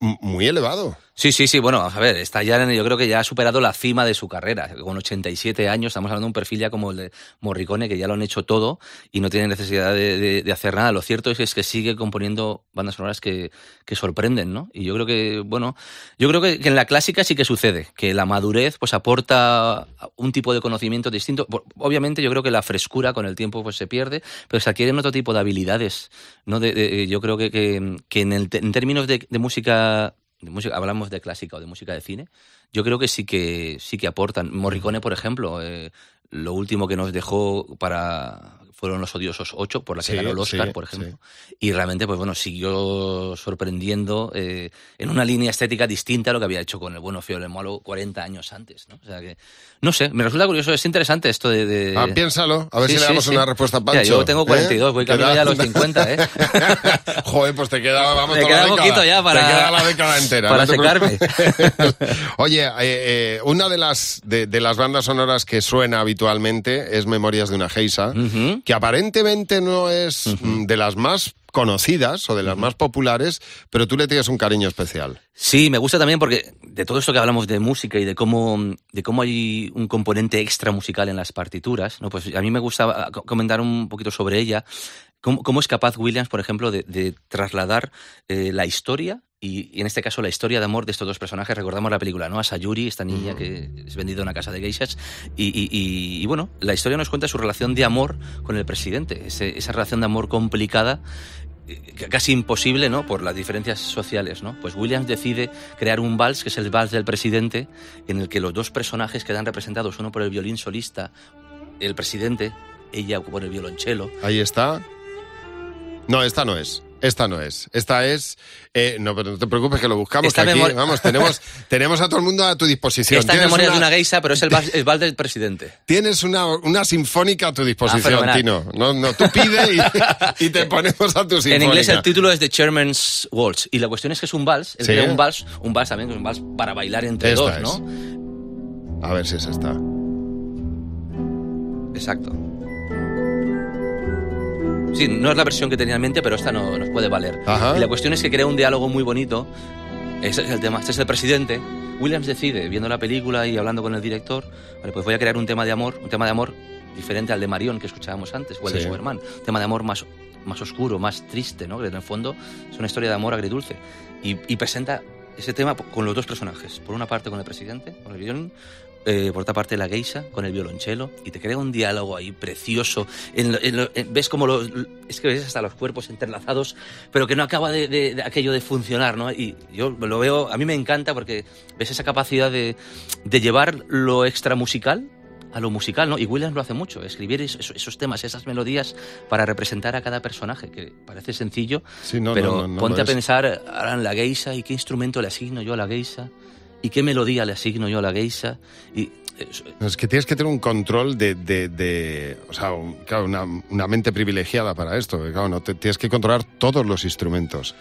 muy elevado. Sí, sí, sí, bueno, a ver, está ya, yo creo que ya ha superado la cima de su carrera. Con 87 años estamos hablando de un perfil ya como el de Morricone, que ya lo han hecho todo y no tiene necesidad de, hacer nada. Lo cierto es que, sigue componiendo bandas sonoras que, sorprenden, ¿no? Y yo creo que, bueno, yo creo que, en la clásica sí que sucede, que la madurez pues aporta un tipo de conocimiento distinto. Obviamente yo creo que la frescura con el tiempo pues se pierde, pero se adquieren otro tipo de habilidades, ¿no? Yo creo que, que, en, términos de música de música, hablamos de clásica o de música de cine, yo creo que sí que sí que aportan. Morricone, por ejemplo, eh, lo último que nos dejó para fueron los odiosos 8, por la que Sí, ganó el Oscar, sí, por ejemplo. Y realmente, pues bueno, siguió sorprendiendo eh, en una línea estética distinta a lo que había hecho con el bueno, feo y el malo 40 años antes, ¿no? O sea que, no sé, me resulta curioso, es interesante esto de... de- Ah, piénsalo, a ver Sí, si le sí, damos sí. una respuesta a Mira, Pancho. yo tengo 42, voy camino ya a los 50, ¿eh? <laughs> Joder, pues te queda, vamos, la queda poquito ya para- Te queda la década entera. para no te secarme. <laughs> Oye, eh, eh, una de las, de, de las bandas sonoras que suena habitualmente es Memorias de una Geisa, Ujú. que aparentemente no es mm, de las más conocidas o de las más populares, pero tú le tienes un cariño especial. Sí, me gusta también porque de todo esto que hablamos de música y de cómo, de cómo hay un componente extra musical en las partituras, ¿no? pues a mí me gusta co- comentar un poquito sobre ella. ¿Cómo, cómo es capaz Williams, por ejemplo, de, de trasladar eh, la historia y, y en este caso la historia de amor de estos dos personajes? Recordamos la película, ¿no? A Sayuri, esta niña que es vendida a una casa de geishas. Y, y- y- y, bueno, la historia nos cuenta su relación de amor con el presidente, ese- esa relación de amor complicada eh, casi imposible, ¿no? Por las diferencias sociales, ¿no? Pues Williams decide crear un vals, que es el vals del presidente, en el que los dos personajes quedan representados, uno por el violín solista, el presidente, ella por el violonchelo. Ahí está. No, esta no es. Esta no es. Esta es. eh, no, pero no te preocupes que lo buscamos. Esta que aquí, vamos, tenemos, <laughs> tenemos a todo el mundo a tu disposición. Esta memoria una- de una geisa, pero es el vals, el vals del presidente. <laughs> Tienes una, una sinfónica a tu disposición, fenomenal. Tino. No, no, tú pide y, <laughs> y te ponemos a tu sinfónica. En inglés el título es The Chairman's Waltz. Y la cuestión es que es un vals, es Sí. un vals, un vals también, un vals para bailar entre Esta dos, es. ¿no? A ver si es esta. Exacto. Sí, no es la versión que tenía en mente, pero esta no, nos puede valer. Ajá. Y la cuestión es que crea un diálogo muy bonito. Ese es el tema. Este es el presidente. Williams decide, viendo la película y hablando con el director, vale, pues voy a crear un tema de amor, un tema de amor diferente al de Marion que escuchábamos antes, o el de. Superman. Un tema de amor más más oscuro, más triste, ¿no? Que en el fondo es una historia de amor agridulce. Y, y presenta ese tema con los dos personajes. Por una parte con el presidente, con el guion, eh, por otra parte la geisha con el violonchelo y te crea un diálogo ahí precioso. ves como los, es que ves hasta los cuerpos entrelazados, pero que no acaba de, aquello de funcionar, ¿no? Y yo lo veo, a mí me encanta porque ves esa capacidad de, de llevar lo extra musical a lo musical, ¿no? Y Williams lo hace mucho, escribir esos, temas, esas melodías para representar a cada personaje, que parece sencillo, pero ponte a pensar en la geisha y qué instrumento le asigno yo a la geisha y qué melodía le asigno yo a la geisha. Y, es que tienes que tener un control de, de, o sea, claro, una, una, mente privilegiada para esto. Claro, no tienes que controlar todos los instrumentos.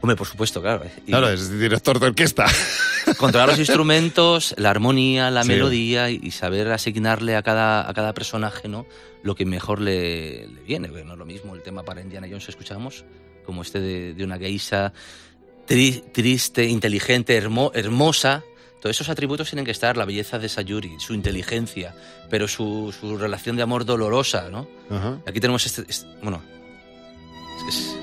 Hombre, por supuesto, claro. claro, es director de orquesta. <laughs> Controlar los instrumentos, la armonía, la melodía y saber asignarle a cada, a cada personaje ¿no? lo que mejor le, le viene. no es lo mismo el tema para Indiana Jones escuchamos, como este de, de una geisha triste, inteligente, hermosa. Todos esos atributos tienen que estar, la belleza de Sayuri, su inteligencia, pero su, su relación de amor dolorosa, ¿no? Aquí tenemos este, bueno, es,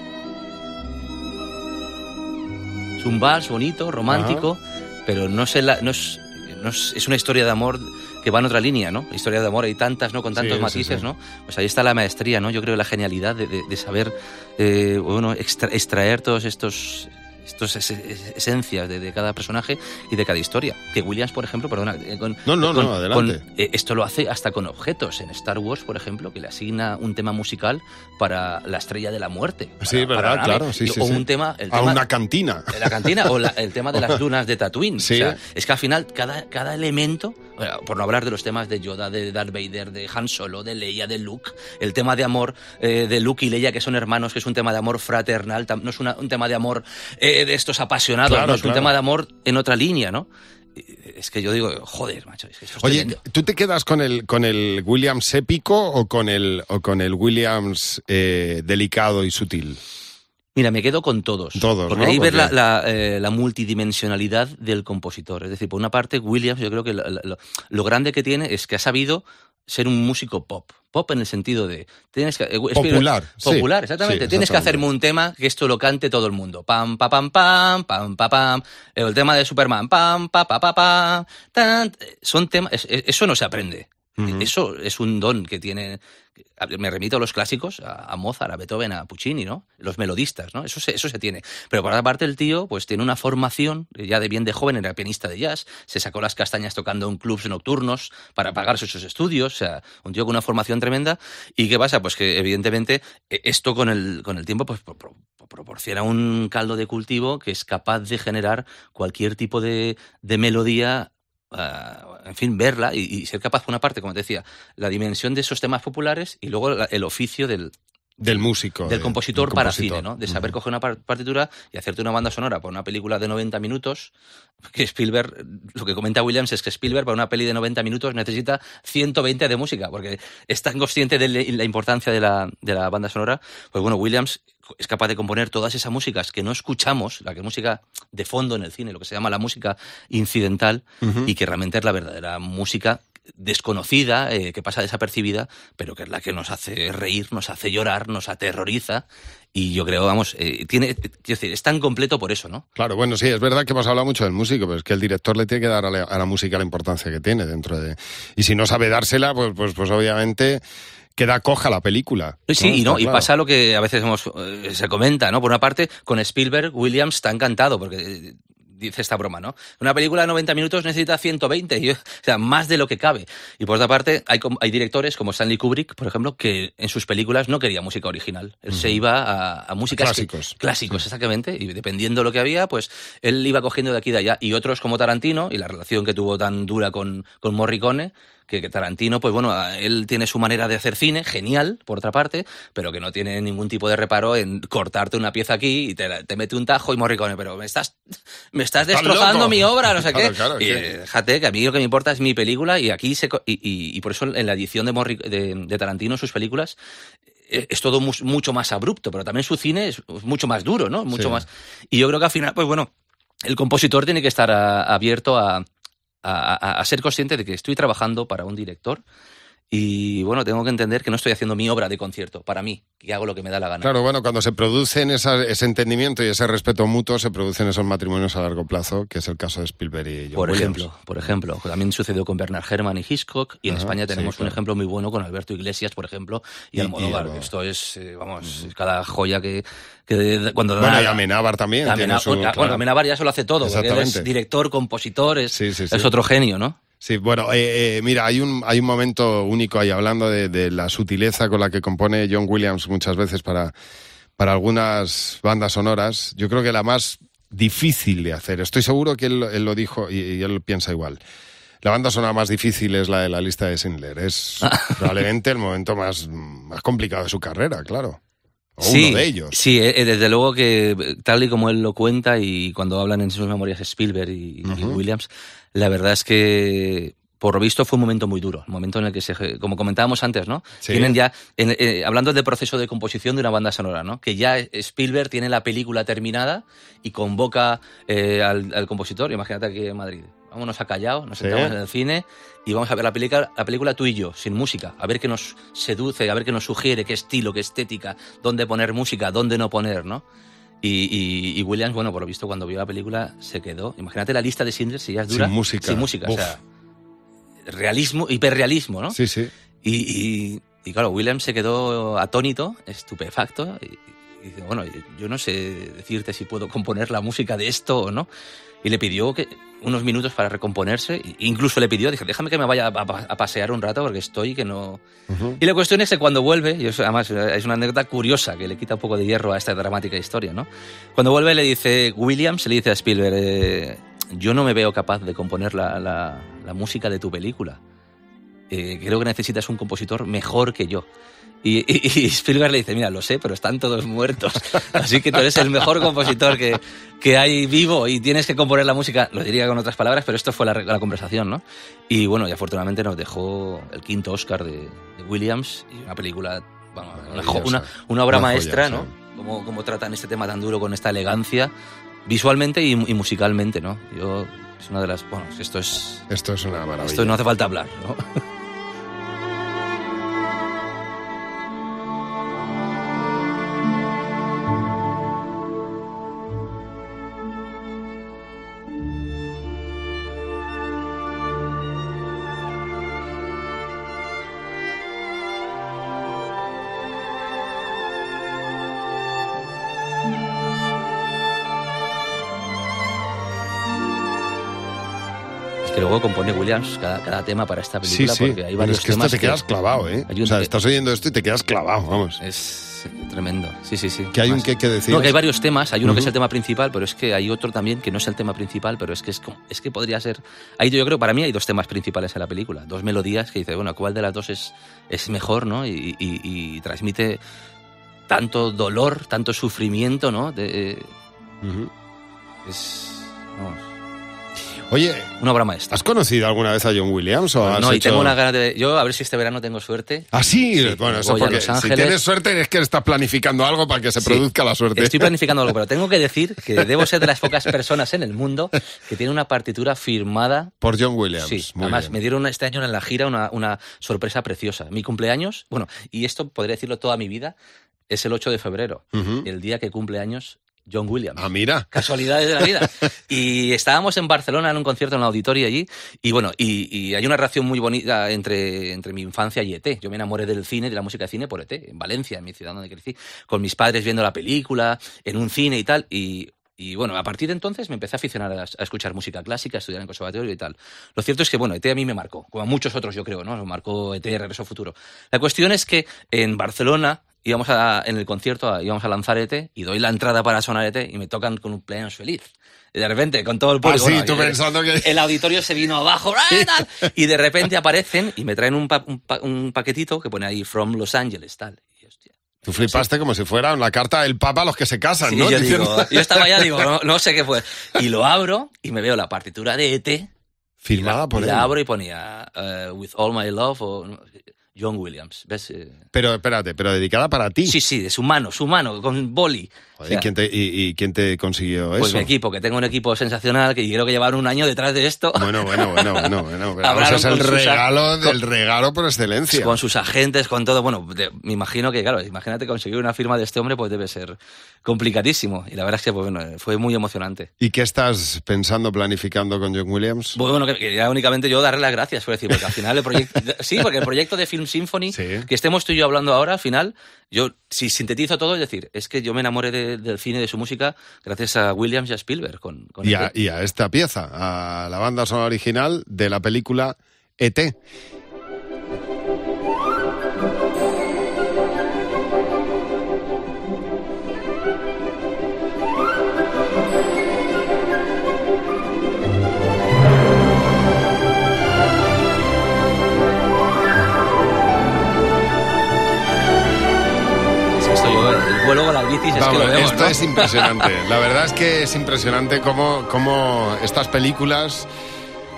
es, un vals bonito, romántico, pero no, sé la, no, es, no es, es, una historia de amor que va en otra línea, ¿no? Historia de amor hay tantas, ¿no? Con tantos matices, ¿no? Pues ahí está la maestría, ¿no? Yo creo la genialidad de, de, saber, eh, bueno, extraer todos estos estas esencias de, cada personaje y de cada historia. Que Williams, por ejemplo, perdona, eh, con, no, no, no, adelante. Eh, esto lo hace hasta con objetos. En Star Wars, por ejemplo, que le asigna un tema musical para la estrella de la muerte. sí, verdad, claro. Sí, o un tema, A una cantina. La cantina o el tema de las <laughs> dunas de Tatooine. es que al final cada, cada elemento, por no hablar de los temas de Yoda, de Darth Vader, de Han Solo, de Leia, de Luke, el tema de amor eh, de Luke y Leia, que son hermanos, que es un tema de amor fraternal, no es un tema de amor de estos apasionados, ¿no? Es un tema de amor en otra línea, ¿no? Es que yo digo, joder, macho. Oye, ¿tú te quedas con el, con el Williams épico o con el, o con el Williams eh, delicado y sutil? Mira, me quedo con todos. Todos. Porque ahí ver la, eh, la, multidimensionalidad del compositor. Es decir, por una parte, Williams, yo creo que lo grande que tiene es que ha sabido ser un músico pop. Pop en el sentido de... Tienes que, eh, popular. Popular, exactamente. tienes que hacerme un tema que esto lo cante todo el mundo. Pam, pa, pam, pam, pam, pa, pam. El tema de Superman. Pam, pa, pa, pa, pam. Tan, son temas... Eso no se aprende. Eso es un don que tiene. Me remito a los clásicos, a, Mozart, a Beethoven, a Puccini, ¿no? Los melodistas, ¿no? Eso se, eso se tiene. Pero por otra parte, el tío, pues tiene una formación, ya de bien de joven, era pianista de jazz, se sacó las castañas tocando en clubs nocturnos para pagarse sus estudios, o sea, un tío con una formación tremenda. ¿Y qué pasa? Pues que evidentemente e, esto con el, con el tiempo, pues proporciona un caldo de cultivo que es capaz de generar cualquier tipo de, de melodía en fin, verla y, ser capaz, por una parte, como te decía, la dimensión de esos temas populares y luego el oficio del, del músico. Del compositor, para cine, ¿no? De saber coger una partitura y hacerte una banda sonora para una película de 90 minutos. Que Spielberg, lo que comenta Williams es que Spielberg para una peli de 90 minutos necesita 120 de música, porque es tan consciente de la importancia de la, de la banda sonora. Pues bueno, Williams es capaz de componer todas esas músicas que no escuchamos, la que música de fondo en el cine, lo que se llama la música incidental, y que realmente es la verdadera música desconocida, eh, que pasa desapercibida, pero que es la que nos hace reír, nos hace llorar, nos aterroriza. Y yo creo, vamos, eh, tiene, decir, es tan completo por eso, ¿no? Claro, bueno, sí, es verdad que hemos hablado mucho del músico, pero es que el director le tiene que dar a la, música la importancia que tiene dentro de. Y si no sabe dársela, pues, pues, pues obviamente queda coja la película. Sí, y, no, y pasa lo que a veces eh, se comenta, ¿no? Por una parte, con Spielberg, Williams está encantado, porque dice esta broma, ¿no? Una película de 90 minutos necesita 120, o sea, más de lo que cabe. Y por otra parte, hay, hay directores como Stanley Kubrick, por ejemplo, que en sus películas no quería música original. Él se iba a, a músicas clásicos. clásicos, exactamente. Y dependiendo de lo que había, pues él iba cogiendo de aquí y de allá. Y otros como Tarantino, y la relación que tuvo tan dura con, con Morricone, que, Tarantino, pues bueno, él tiene su manera de hacer cine, genial, por otra parte, pero que no tiene ningún tipo de reparo en cortarte una pieza aquí y te, mete un tajo y morricone, pero me estás, me estás destrozando mi obra, no sé <laughs> qué. y eh, déjate, que a mí lo que me importa es mi película y aquí se, y, y, por eso en la edición de, de, Tarantino, sus películas, eh, es todo mucho más abrupto, pero también su cine es mucho más duro, ¿no? Mucho más. Y yo creo que al final, pues bueno, el compositor tiene que estar abierto a, a, ser consciente de que estoy trabajando para un director Y bueno, tengo que entender que no estoy haciendo mi obra de concierto para mí, que hago lo que me da la gana. Claro, bueno, cuando se producen esa- ese entendimiento y ese respeto mutuo, se producen esos matrimonios a largo plazo, que es el caso de Spielberg y John Por Williams. ejemplo, por ejemplo, también sucedió con Bernard Herrmann y Hitchcock, y en Ajá, España sí, tenemos claro. un ejemplo muy bueno con Alberto Iglesias, por ejemplo, y, Y- y Almodóvar. Almodóvar. Esto es, eh, vamos, cada joya que, cuando Bueno, da- y Amenábar también. Su- bueno, claro. Amenábar ya se lo hace todo, porque él es director, compositor, es, sí, sí. es otro genio, ¿no? Sí, bueno, eh, eh, mira, hay un, hay un momento único ahí hablando de, de la sutileza con la que compone John Williams muchas veces para, para algunas bandas sonoras. Yo creo que la más difícil de hacer, estoy seguro que él, él lo dijo y, y él piensa igual. La banda sonora más difícil es la de la lista de Schindler. Es <laughs> probablemente el momento más, más complicado de su carrera, claro. O sí, uno de ellos. Sí, eh, desde luego que eh, tal y como él lo cuenta y cuando hablan en sus memorias Spielberg y. Williams, la verdad es que por lo visto fue un momento muy duro, un momento en el que se, como comentábamos antes, ¿no? Sí. Tienen ya, en- eh, hablando del proceso de composición de una banda sonora, ¿no? Que ya Spielberg tiene la película terminada y convoca eh, al, al compositor, imagínate aquí en Madrid. Vámonos a Callao, nos Sí. sentamos en el cine y vamos a ver la película, la película tú y yo, sin música, a ver qué nos seduce, a ver qué nos sugiere, qué estilo, qué estética, dónde poner música, dónde no poner, ¿no? Y, y- y Williams, bueno, por lo visto, cuando vio la película se quedó. Imagínate la lista de Schindler si ya es dura. Sin música. Sin música, Uf. o sea, realismo, hiperrealismo, ¿no? Sí, sí. Y, y- y claro, Williams se quedó atónito, estupefacto, y, y dice, bueno, yo no sé decirte si puedo componer la música de esto o no. Y le pidió que unos minutos para recomponerse, e incluso le pidió, dije, déjame que me vaya a, pasear un rato porque estoy que no... Ujú. Y la cuestión es que cuando vuelve, y eso además es una anécdota curiosa que le quita un poco de hierro a esta dramática historia, ¿no? Cuando vuelve le dice, Williams le dice a Spielberg, eh, yo no me veo capaz de componer la, la- la música de tu película. Eh, creo que necesitas un compositor mejor que yo. Y, y- y Spielberg le dice, mira, lo sé, pero están todos muertos. Así que tú eres el mejor compositor que, que hay vivo y tienes que componer la música. Lo diría con otras palabras, pero esto fue la, la conversación, ¿no? Y bueno, y afortunadamente nos dejó el quinto Oscar de, de Williams y una película, vamos, una, una, una obra Una joya, maestra, sí. ¿no? Cómo, cómo tratan este tema tan duro con esta elegancia, visualmente y, y musicalmente, ¿no? Yo, es una de las, bueno, esto es, Esto es una maravilla. esto no hace falta hablar, ¿no? <laughs> luego compone Williams cada, cada tema para esta película sí. porque hay varios es que temas te quedas clavado, ¿eh? O sea, estás oyendo esto y te quedas clavado, vamos. Es tremendo, sí, sí, sí. Que hay un qué que decir. No, que hay varios temas. Hay uno que es el tema principal, pero es que hay otro también que no es el tema principal, pero es que es, como- es que podría ser. Ahí yo creo, para mí hay dos temas principales en la película, dos melodías que dice, bueno, ¿cuál de las dos es, es mejor, no? Y, y- y transmite tanto dolor, tanto sufrimiento, ¿no? De- eh, es vamos, Oye, una obra maestra. ¿has conocido alguna vez a John Williams o has no, y hecho- tengo una ganas de. Yo a ver si este verano tengo suerte. Ah, sí, Sí, bueno, eso porque si tienes suerte es que estás planificando algo para que se Sí. produzca la suerte. Estoy planificando algo, pero tengo que decir que <laughs> debo ser de las pocas personas en el mundo que tiene una partitura firmada. Por John Williams. Sí, Muy además bien. me dieron este año en la gira una, una sorpresa preciosa. Mi cumpleaños, bueno, y esto podría decirlo toda mi vida, es el 8 de febrero, el día que cumple años John Williams. Ah, mira. Casualidades de la vida. <laughs> Y estábamos en Barcelona en un concierto en la auditorio allí. Y bueno, y, y hay una relación muy bonita entre, entre mi infancia y ET. Yo me enamoré del cine, de la música de cine por ET, en Valencia, en mi ciudad donde crecí, con mis padres viendo la película, en un cine y tal. Y, y bueno, a partir de entonces me empecé a aficionar a, a escuchar música clásica, a estudiar en conservatorio y tal. Lo cierto es que, bueno, ET a mí me marcó, como a muchos otros yo creo, ¿no? Me marcó ET, Regreso Futuro. La cuestión es que en Barcelona íbamos a, en el concierto a- íbamos a lanzar ET y doy la entrada para sonar ET y me tocan con un cumpleaños feliz. Y de repente, con todo el Ah, público. sí, bueno, tú pensando que... el auditorio se vino abajo ¡ah, y de repente aparecen y me traen un, pa- un pa- un paquetito que pone ahí From Los Angeles tal y, hostia, Tú flipaste como si fuera una carta del Papa a los que se casan, Sí, ¿no? yo, Diciendo- digo, yo estaba allá digo no, no sé qué fue y lo abro y me veo la partitura de ET Firmada y por la él. abro y ponía eh, With All My Love o John Williams. ¿Ves? Eh, Pero espérate, pero dedicada para ti. Sí, sí, es humano, es humano, con boli. O ¿Y, sea, quién te, y, y quién te consiguió Pues eso? mi equipo, que tengo un equipo sensacional, que creo que llevaron un año detrás de esto. Bueno, bueno, bueno, bueno, bueno. pero es el regalo con- del regalo por excelencia. Con sus agentes, con todo. Bueno, de- me imagino que, claro, imagínate conseguir una firma de este hombre, pues debe ser complicadísimo. Y la verdad es que, pues, bueno, fue muy emocionante. ¿Y qué estás pensando, planificando con John Williams? Pues bueno, que, que ya únicamente yo darle las gracias, por decir, porque al final el proyecto. <laughs> sí, porque el proyecto de Film Symphony, Sí. que estemos tú y yo hablando ahora, al final, yo, si sintetizo todo, es decir, es que yo me enamoré de- del cine y de su música gracias a Williams y a Spielberg. Con, con Y a, y a esta pieza, a la banda sonora original de la película E.T. vuelo con las bicis, es Vamos, que lo vemos, esto ¿no? es impresionante. <laughs> La verdad es que es impresionante cómo, cómo estas películas.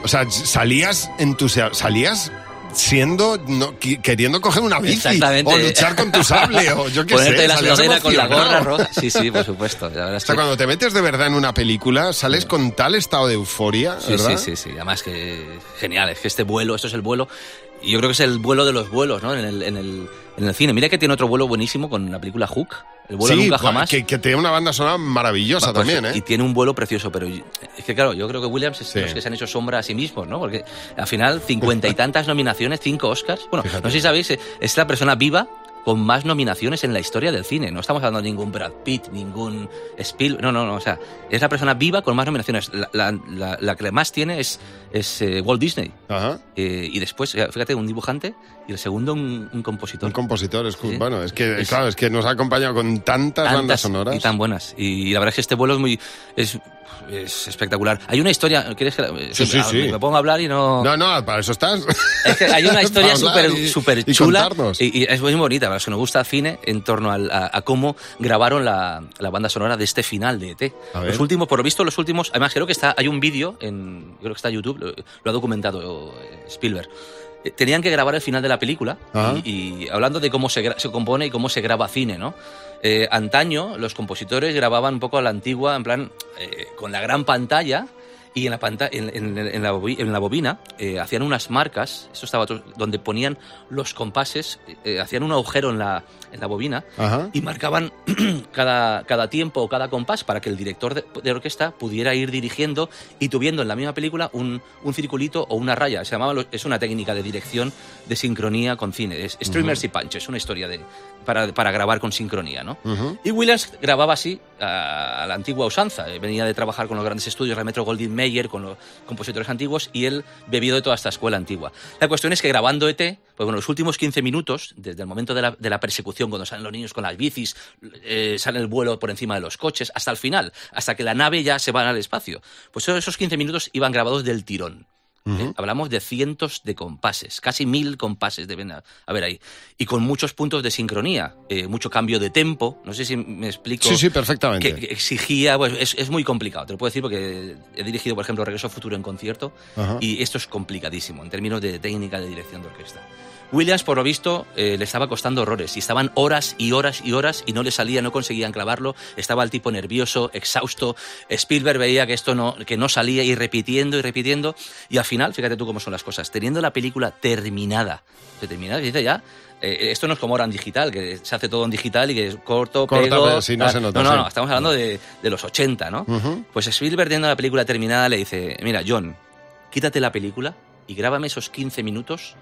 O sea, salías entusiasmado. Salías siendo. no, queriendo coger una bici. Exactamente. O luchar con tu sable. O yo qué Ponerte sé. la sudadera con la gorra roja. Sí, sí, por supuesto. La O sea, que- cuando te metes de verdad en una película, sales con tal estado de euforia, Sí, ¿verdad? sí, sí, sí. Además que genial, es que este vuelo, esto es el vuelo, y yo creo que es el vuelo de los vuelos, ¿no? En el, en el, en el cine. Mira que tiene otro vuelo buenísimo con la película Hook, el vuelo Sí, nunca jamás. Que, que tiene una banda sonora maravillosa pues, también, Y ¿eh? tiene un vuelo precioso, pero es que claro, yo creo que Williams es Sí. de los que se han hecho sombra a sí mismos, ¿no? Porque al final, cincuenta y tantas <laughs> nominaciones, cinco Oscars. Bueno, Fíjate. no sé si sabéis, eh, es la persona viva con más nominaciones en la historia del cine. No estamos hablando de ningún Brad Pitt, ningún Spielberg. No, no, no. O sea, es la persona viva con más nominaciones. La, la- la- la que más tiene es, es eh, Walt Disney. Ajá. Eh, y después, eh, fíjate, un dibujante y el segundo un, un compositor. Un compositor, es, Sí. bueno, es que, Es- claro, es que nos ha acompañado con tantas, Tantas bandas sonoras. Y tan buenas. Y la verdad es que este vuelo es muy. Es, es espectacular. Hay una historia. ¿Quieres que la- Sí, sí, ah, sí. Me pongo a hablar y no. No, no, para eso estás. Es que hay una <laughs> historia súper y chula y, y es muy bonita, para los que nos gusta cine, en torno al- a, a cómo grabaron la, la banda sonora de este final de ET. Los últimos, por lo visto, los últimos, además creo que está, hay un vídeo, en, creo que está en YouTube, lo, lo ha documentado eh, Spielberg. Eh, Tenían que grabar el final de la película y, y hablando de cómo se, se compone y cómo se graba cine, ¿no? Eh, antaño los compositores grababan un poco a la antigua, en plan, eh, con la gran pantalla y en la, panta en, en- en la, en la bobina eh, hacían unas marcas, esto estaba todo- donde ponían los compases, eh, hacían un agujero en la, en la bobina Ajá. y marcaban <clears throat> cada, cada tiempo o cada compás para que el director de, de orquesta pudiera ir dirigiendo y tuviendo en la misma película un, un circulito o una raya. Se llamaba, lo- es una técnica de dirección de sincronía con cine. Es Streamers y Punch, es una historia de, para, para grabar con sincronía, ¿no? Ujú. Y Williams grababa así a, a la antigua usanza. Eh, Venía de trabajar con los grandes estudios, la Metro Goldwyn Mayer, con los compositores antiguos, y él bebió de toda esta escuela antigua. La cuestión es que grabando ET, pues bueno, los últimos 15 minutos, desde el momento de la, de la persecución, cuando salen los niños con las bicis, eh, sale el vuelo por encima de los coches, hasta el final, hasta que la nave ya se va al espacio, pues esos 15 minutos iban grabados del tirón. ¿Eh? Hablamos de cientos de compases, casi mil compases deben a- haber ahí. Y con muchos puntos de sincronía, eh, mucho cambio de tempo. No sé si me explico. Sí, sí, perfectamente. Que, que exigía, pues es, es muy complicado, te lo puedo decir porque he dirigido, por ejemplo, Regreso al Futuro en concierto Ajá. y esto es complicadísimo en términos de técnica de dirección de orquesta. Williams, por lo visto, eh, le estaba costando horrores y estaban horas y horas y horas y no le salía, no conseguían clavarlo. Estaba el tipo nervioso, exhausto. Spielberg veía que esto no, que no salía y repitiendo y repitiendo. Y al final, fíjate tú cómo son las cosas, teniendo la película terminada, terminada, dice ya. eh, esto no es como ahora en digital, que se hace todo en digital y que es corto, Corta, pego, pero sí, no se nota, No, no, no, estamos hablando de, de los 80, ¿no? Ujú. Pues Spielberg, teniendo la película terminada, le dice, mira, John, quítate la película y grábame esos 15 minutos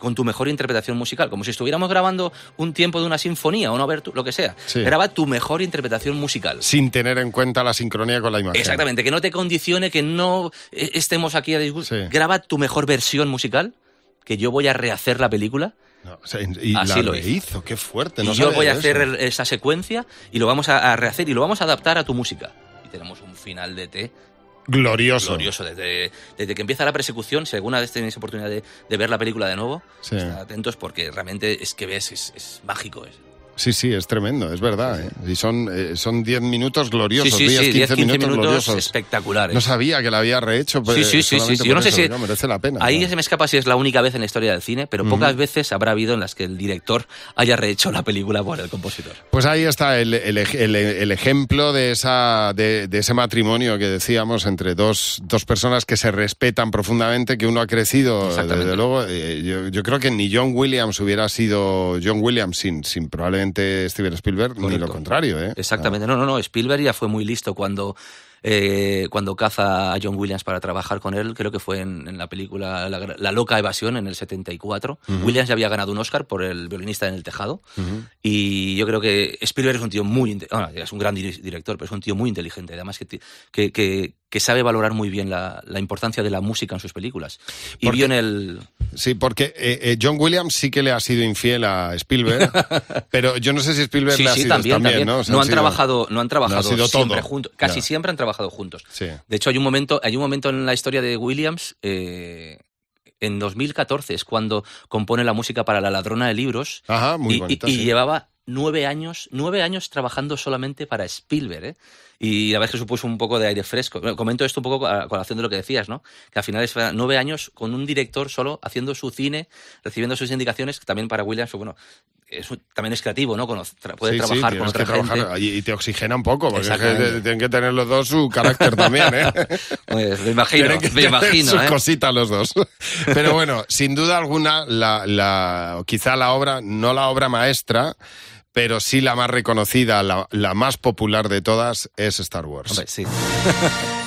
con tu mejor interpretación musical, como si estuviéramos grabando un tiempo de una sinfonía o una abertura, lo que sea. Sí. Graba tu mejor interpretación musical. Sin tener en cuenta la sincronía con la imagen. Exactamente, que no te condicione, que no eh, estemos aquí a disgusto. Sí. Graba tu mejor versión musical, que yo voy a rehacer la película No, o sea, y Así la lo hizo. rehizo, qué fuerte. no y yo voy a eso. hacer esa secuencia y lo vamos a, a rehacer y lo vamos a adaptar a tu música. Y tenemos un final de T Glorioso. glorioso. Desde, desde que empieza la persecución, si alguna vez tenéis oportunidad de, de ver la película de nuevo, Sí. estad atentos porque realmente es que ves, es, es mágico. Es. Sí, sí, es tremendo, es verdad. ¿eh? Y son, eh, son 10 minutos gloriosos, Sí, sí, 10, sí, 15, 10, 15 minutos, gloriosos. espectaculares. No sabía que la había rehecho. pues, Sí, sí, sí, sí, Yo no sé eso, si merece la pena. ahí claro. se me escapa si es la única vez en la historia del cine, pero pocas veces habrá habido en las que el director haya rehecho la película por el compositor. Pues ahí está el, el el- el ejemplo de, esa, de, de ese matrimonio que decíamos entre dos, dos personas que se respetan profundamente, que uno ha crecido, desde luego. eh, yo, yo creo que ni John Williams hubiera sido John Williams sin, sin probablemente Steven Spielberg, ni lo contrario. ¿eh? Exactamente. No, no, no. Spielberg ya fue muy listo cuando, eh, cuando caza a John Williams para trabajar con él. Creo que fue en, en la película la, La loca evasión en el 74. Williams ya había ganado un Oscar por el violinista en el tejado. Y yo creo que Spielberg es un tío muy... bueno, es un gran dir- director, pero es un tío muy inteligente. Además que, que, que, que sabe valorar muy bien la, la importancia de la música en sus películas. Y Porque- vio en el... Sí, porque eh, eh, John Williams sí que le ha sido infiel a Spielberg, <laughs> pero yo no sé si Spielberg Sí, le ha sí, sido también, también. ¿no? No, O sea, han, sido- trabajado, no han trabajado sido siempre todo. juntos. Casi Ya. siempre han trabajado juntos. Sí. De hecho, hay un momento, hay un momento en la historia de Williams, eh, en 2014, es cuando compone la música para La Ladrona de Libros. Ajá, muy y, y- bonita. y sí. llevaba nueve años, nueve años trabajando solamente para Spielberg, ¿eh? Y la verdad es que supuso un poco de aire fresco. Bueno, comento esto un poco a colación de lo que decías, ¿no? Que al final es nueve años con un director solo haciendo su cine, recibiendo sus indicaciones, que también para Williams, bueno, también es creativo, ¿no? Cono- tra- puede Sí, sí, trabajar con otra que trabajar y te oxigena un poco, porque es que Exactamente. tienen que tener los dos su carácter también, ¿eh? <laughs> Pues, me imagino, Tienen que me imagino, sus ¿eh? cositas los dos. <laughs> Pero bueno, sin duda alguna, la, la, quizá la obra, no la obra maestra, pero sí la más reconocida, la, la más popular de todas, es Star Wars. Hombre, sí. <laughs>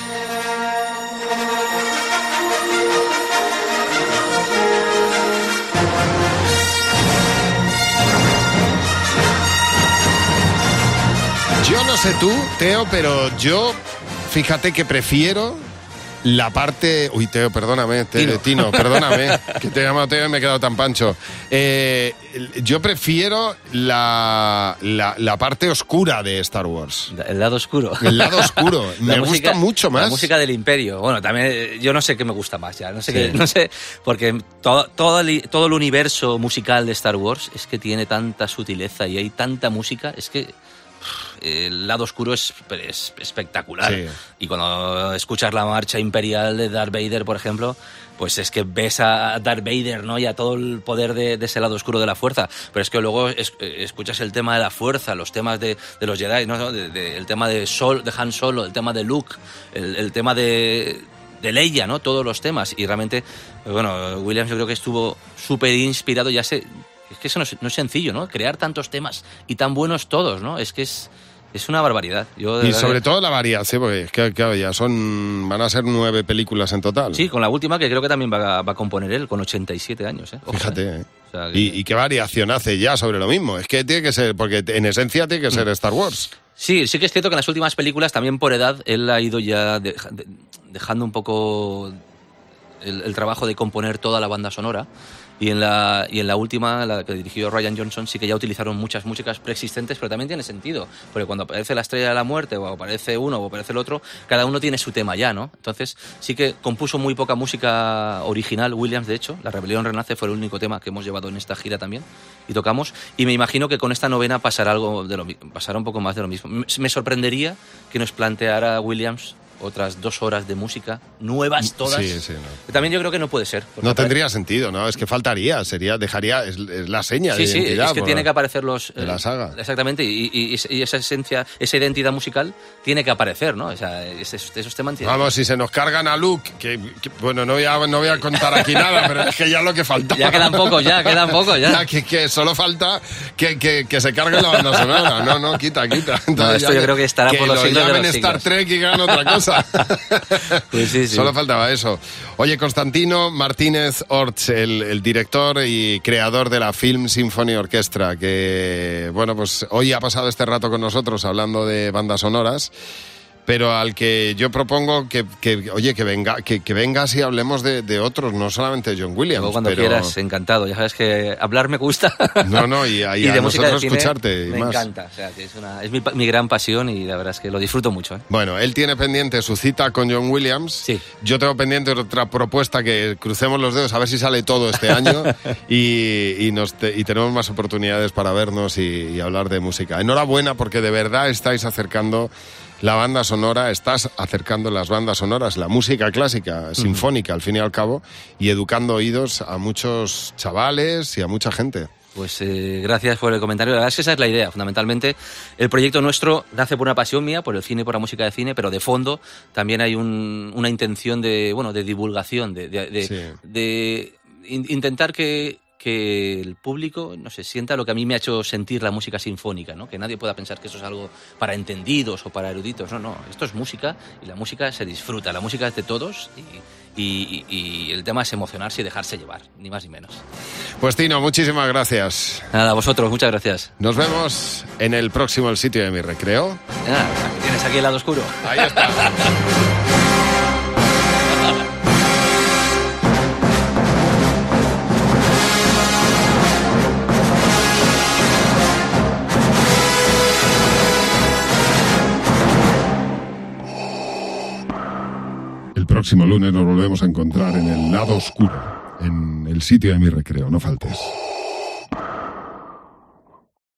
sé tú, Teo, pero yo, fíjate que prefiero la parte... Uy, Teo, perdóname, Te- Tino. Tino, perdóname, <laughs> que te he llamado Teo y me he quedado tan pancho. Eh, yo prefiero la, la, la parte oscura de Star Wars. El lado oscuro. El lado oscuro. <laughs> Me música- gusta mucho más. La música del Imperio. Bueno, también eh, yo no sé qué me gusta más ya. No sé, Sí. qué- <laughs> no sé porque todo, todo, el, todo el universo musical de Star Wars es que tiene tanta sutileza y hay tanta música. Es que el lado oscuro es, es espectacular. Sí. Y cuando escuchas la marcha imperial de Darth Vader, por ejemplo, pues es que ves a Darth Vader, ¿no? Y a todo el poder de, de ese lado oscuro de la fuerza. Pero es que luego es- eh, escuchas el tema de la fuerza, los temas de, de los Jedi, ¿no? De- el tema de, Sol, de Han Solo, el tema de Luke, el, el tema de, de Leia, ¿no? Todos los temas. Y realmente, bueno, Williams yo creo que estuvo súper inspirado, ya sé... Es que eso no es, no es sencillo, ¿no? Crear tantos temas y tan buenos todos, ¿no? Es que es, es una barbaridad. Yo, Y sobre todo la variación, porque es que claro, ya son, van a ser nueve películas en total. Sí, con la última que creo que también va a, va a componer él, con 87 años. ¿eh? Fíjate, ¿eh? ¿eh? O sea que- Y, y qué variación hace ya sobre lo mismo. Es que tiene que ser, porque en esencia tiene que ser Star Wars. Sí, sí que es cierto que en las últimas películas, también por edad, él ha ido ya deja- de- dejando un poco el, el trabajo de componer toda la banda sonora. Y en, la, y en la última, la que dirigió Ryan Johnson, sí que ya utilizaron muchas músicas preexistentes, pero también tiene sentido. Porque cuando aparece la estrella de la muerte, o aparece uno, o aparece el otro, cada uno tiene su tema ya, ¿no? Entonces, sí que compuso muy poca música original, Williams, de hecho. La Rebelión Renace fue el único tema que hemos llevado en esta gira también. Y tocamos. Y me imagino que con esta novena pasará algo de lo pasará un poco más de lo mismo. Me sorprendería que nos planteara Williams otras dos horas de música, nuevas todas. Sí, sí, no. También yo creo que no puede ser. No tendría sentido, ¿no? Es que faltaría, sería, dejaría, es, es la seña Sí, de sí, identidad. es que tiene que aparecer los... de la saga. Exactamente, y, y- y esa esencia, esa identidad musical tiene que aparecer, ¿no? O sea, esos, esos temas Vamos, si se nos cargan a Luke, que, que- bueno, no voy, a, no voy a contar aquí nada, pero es que ya lo que falta. Ya quedan pocos, ya, quedan pocos, ya. que, que solo falta que, que, que se cargue la banda sonora. No, no, quita, quita. Entonces esto ya yo creo que estará por los lo siglos de los Star siglos. Trek y hagan otra cosa. <laughs> <laughs> Pues sí, sí. Solo faltaba eso. Oye, Constantino Martínez Orts, el, el director y creador de la Film Symphony Orchestra, que, bueno, pues hoy ha pasado este rato con nosotros hablando de bandas sonoras. Pero al que yo propongo que, que oye, que venga, que, que vengas y hablemos de, de otros, no solamente de John Williams. Luego cuando pero- quieras, encantado. Ya sabes que hablar me gusta. No, no, y a- <laughs> y a de música nosotros de cine escucharte y Me más. encanta. O sea, que es, una- es mi, gran pasión y la verdad es que lo disfruto mucho. ¿eh? Bueno, él tiene pendiente su cita con John Williams. Sí. Yo tengo pendiente otra propuesta que crucemos los dedos a ver si sale todo este año <laughs> y, y nos te- y tenemos más oportunidades para vernos y, y hablar de música. Enhorabuena porque de verdad estáis acercando la banda sonora, estás acercando las bandas sonoras, la música clásica, sinfónica al fin y al cabo, y educando oídos a muchos chavales y a mucha gente. Pues eh, gracias por el comentario. La verdad es que esa es la idea. Fundamentalmente, el proyecto nuestro nace por una pasión mía, por el cine, por la música de cine, pero de fondo también hay un- una intención de, bueno, de divulgación, de, de- de- Sí. de in- intentar que, que el público, no sé, sienta lo que a mí me ha hecho sentir la música sinfónica, ¿no? Que nadie pueda pensar que eso es algo para entendidos o para eruditos. No, no. Esto es música y la música se disfruta. La música es de todos y, y- y- y el tema es emocionarse y dejarse llevar, ni más ni menos. Pues Tino, muchísimas gracias. Nada, a vosotros, muchas gracias. Nos vemos en el próximo El Sitio de mi Recreo. Ah, tienes aquí el lado oscuro. Ahí está. <laughs> próximo lunes nos volvemos a encontrar en el lado oscuro, en el sitio de mi recreo. No faltes.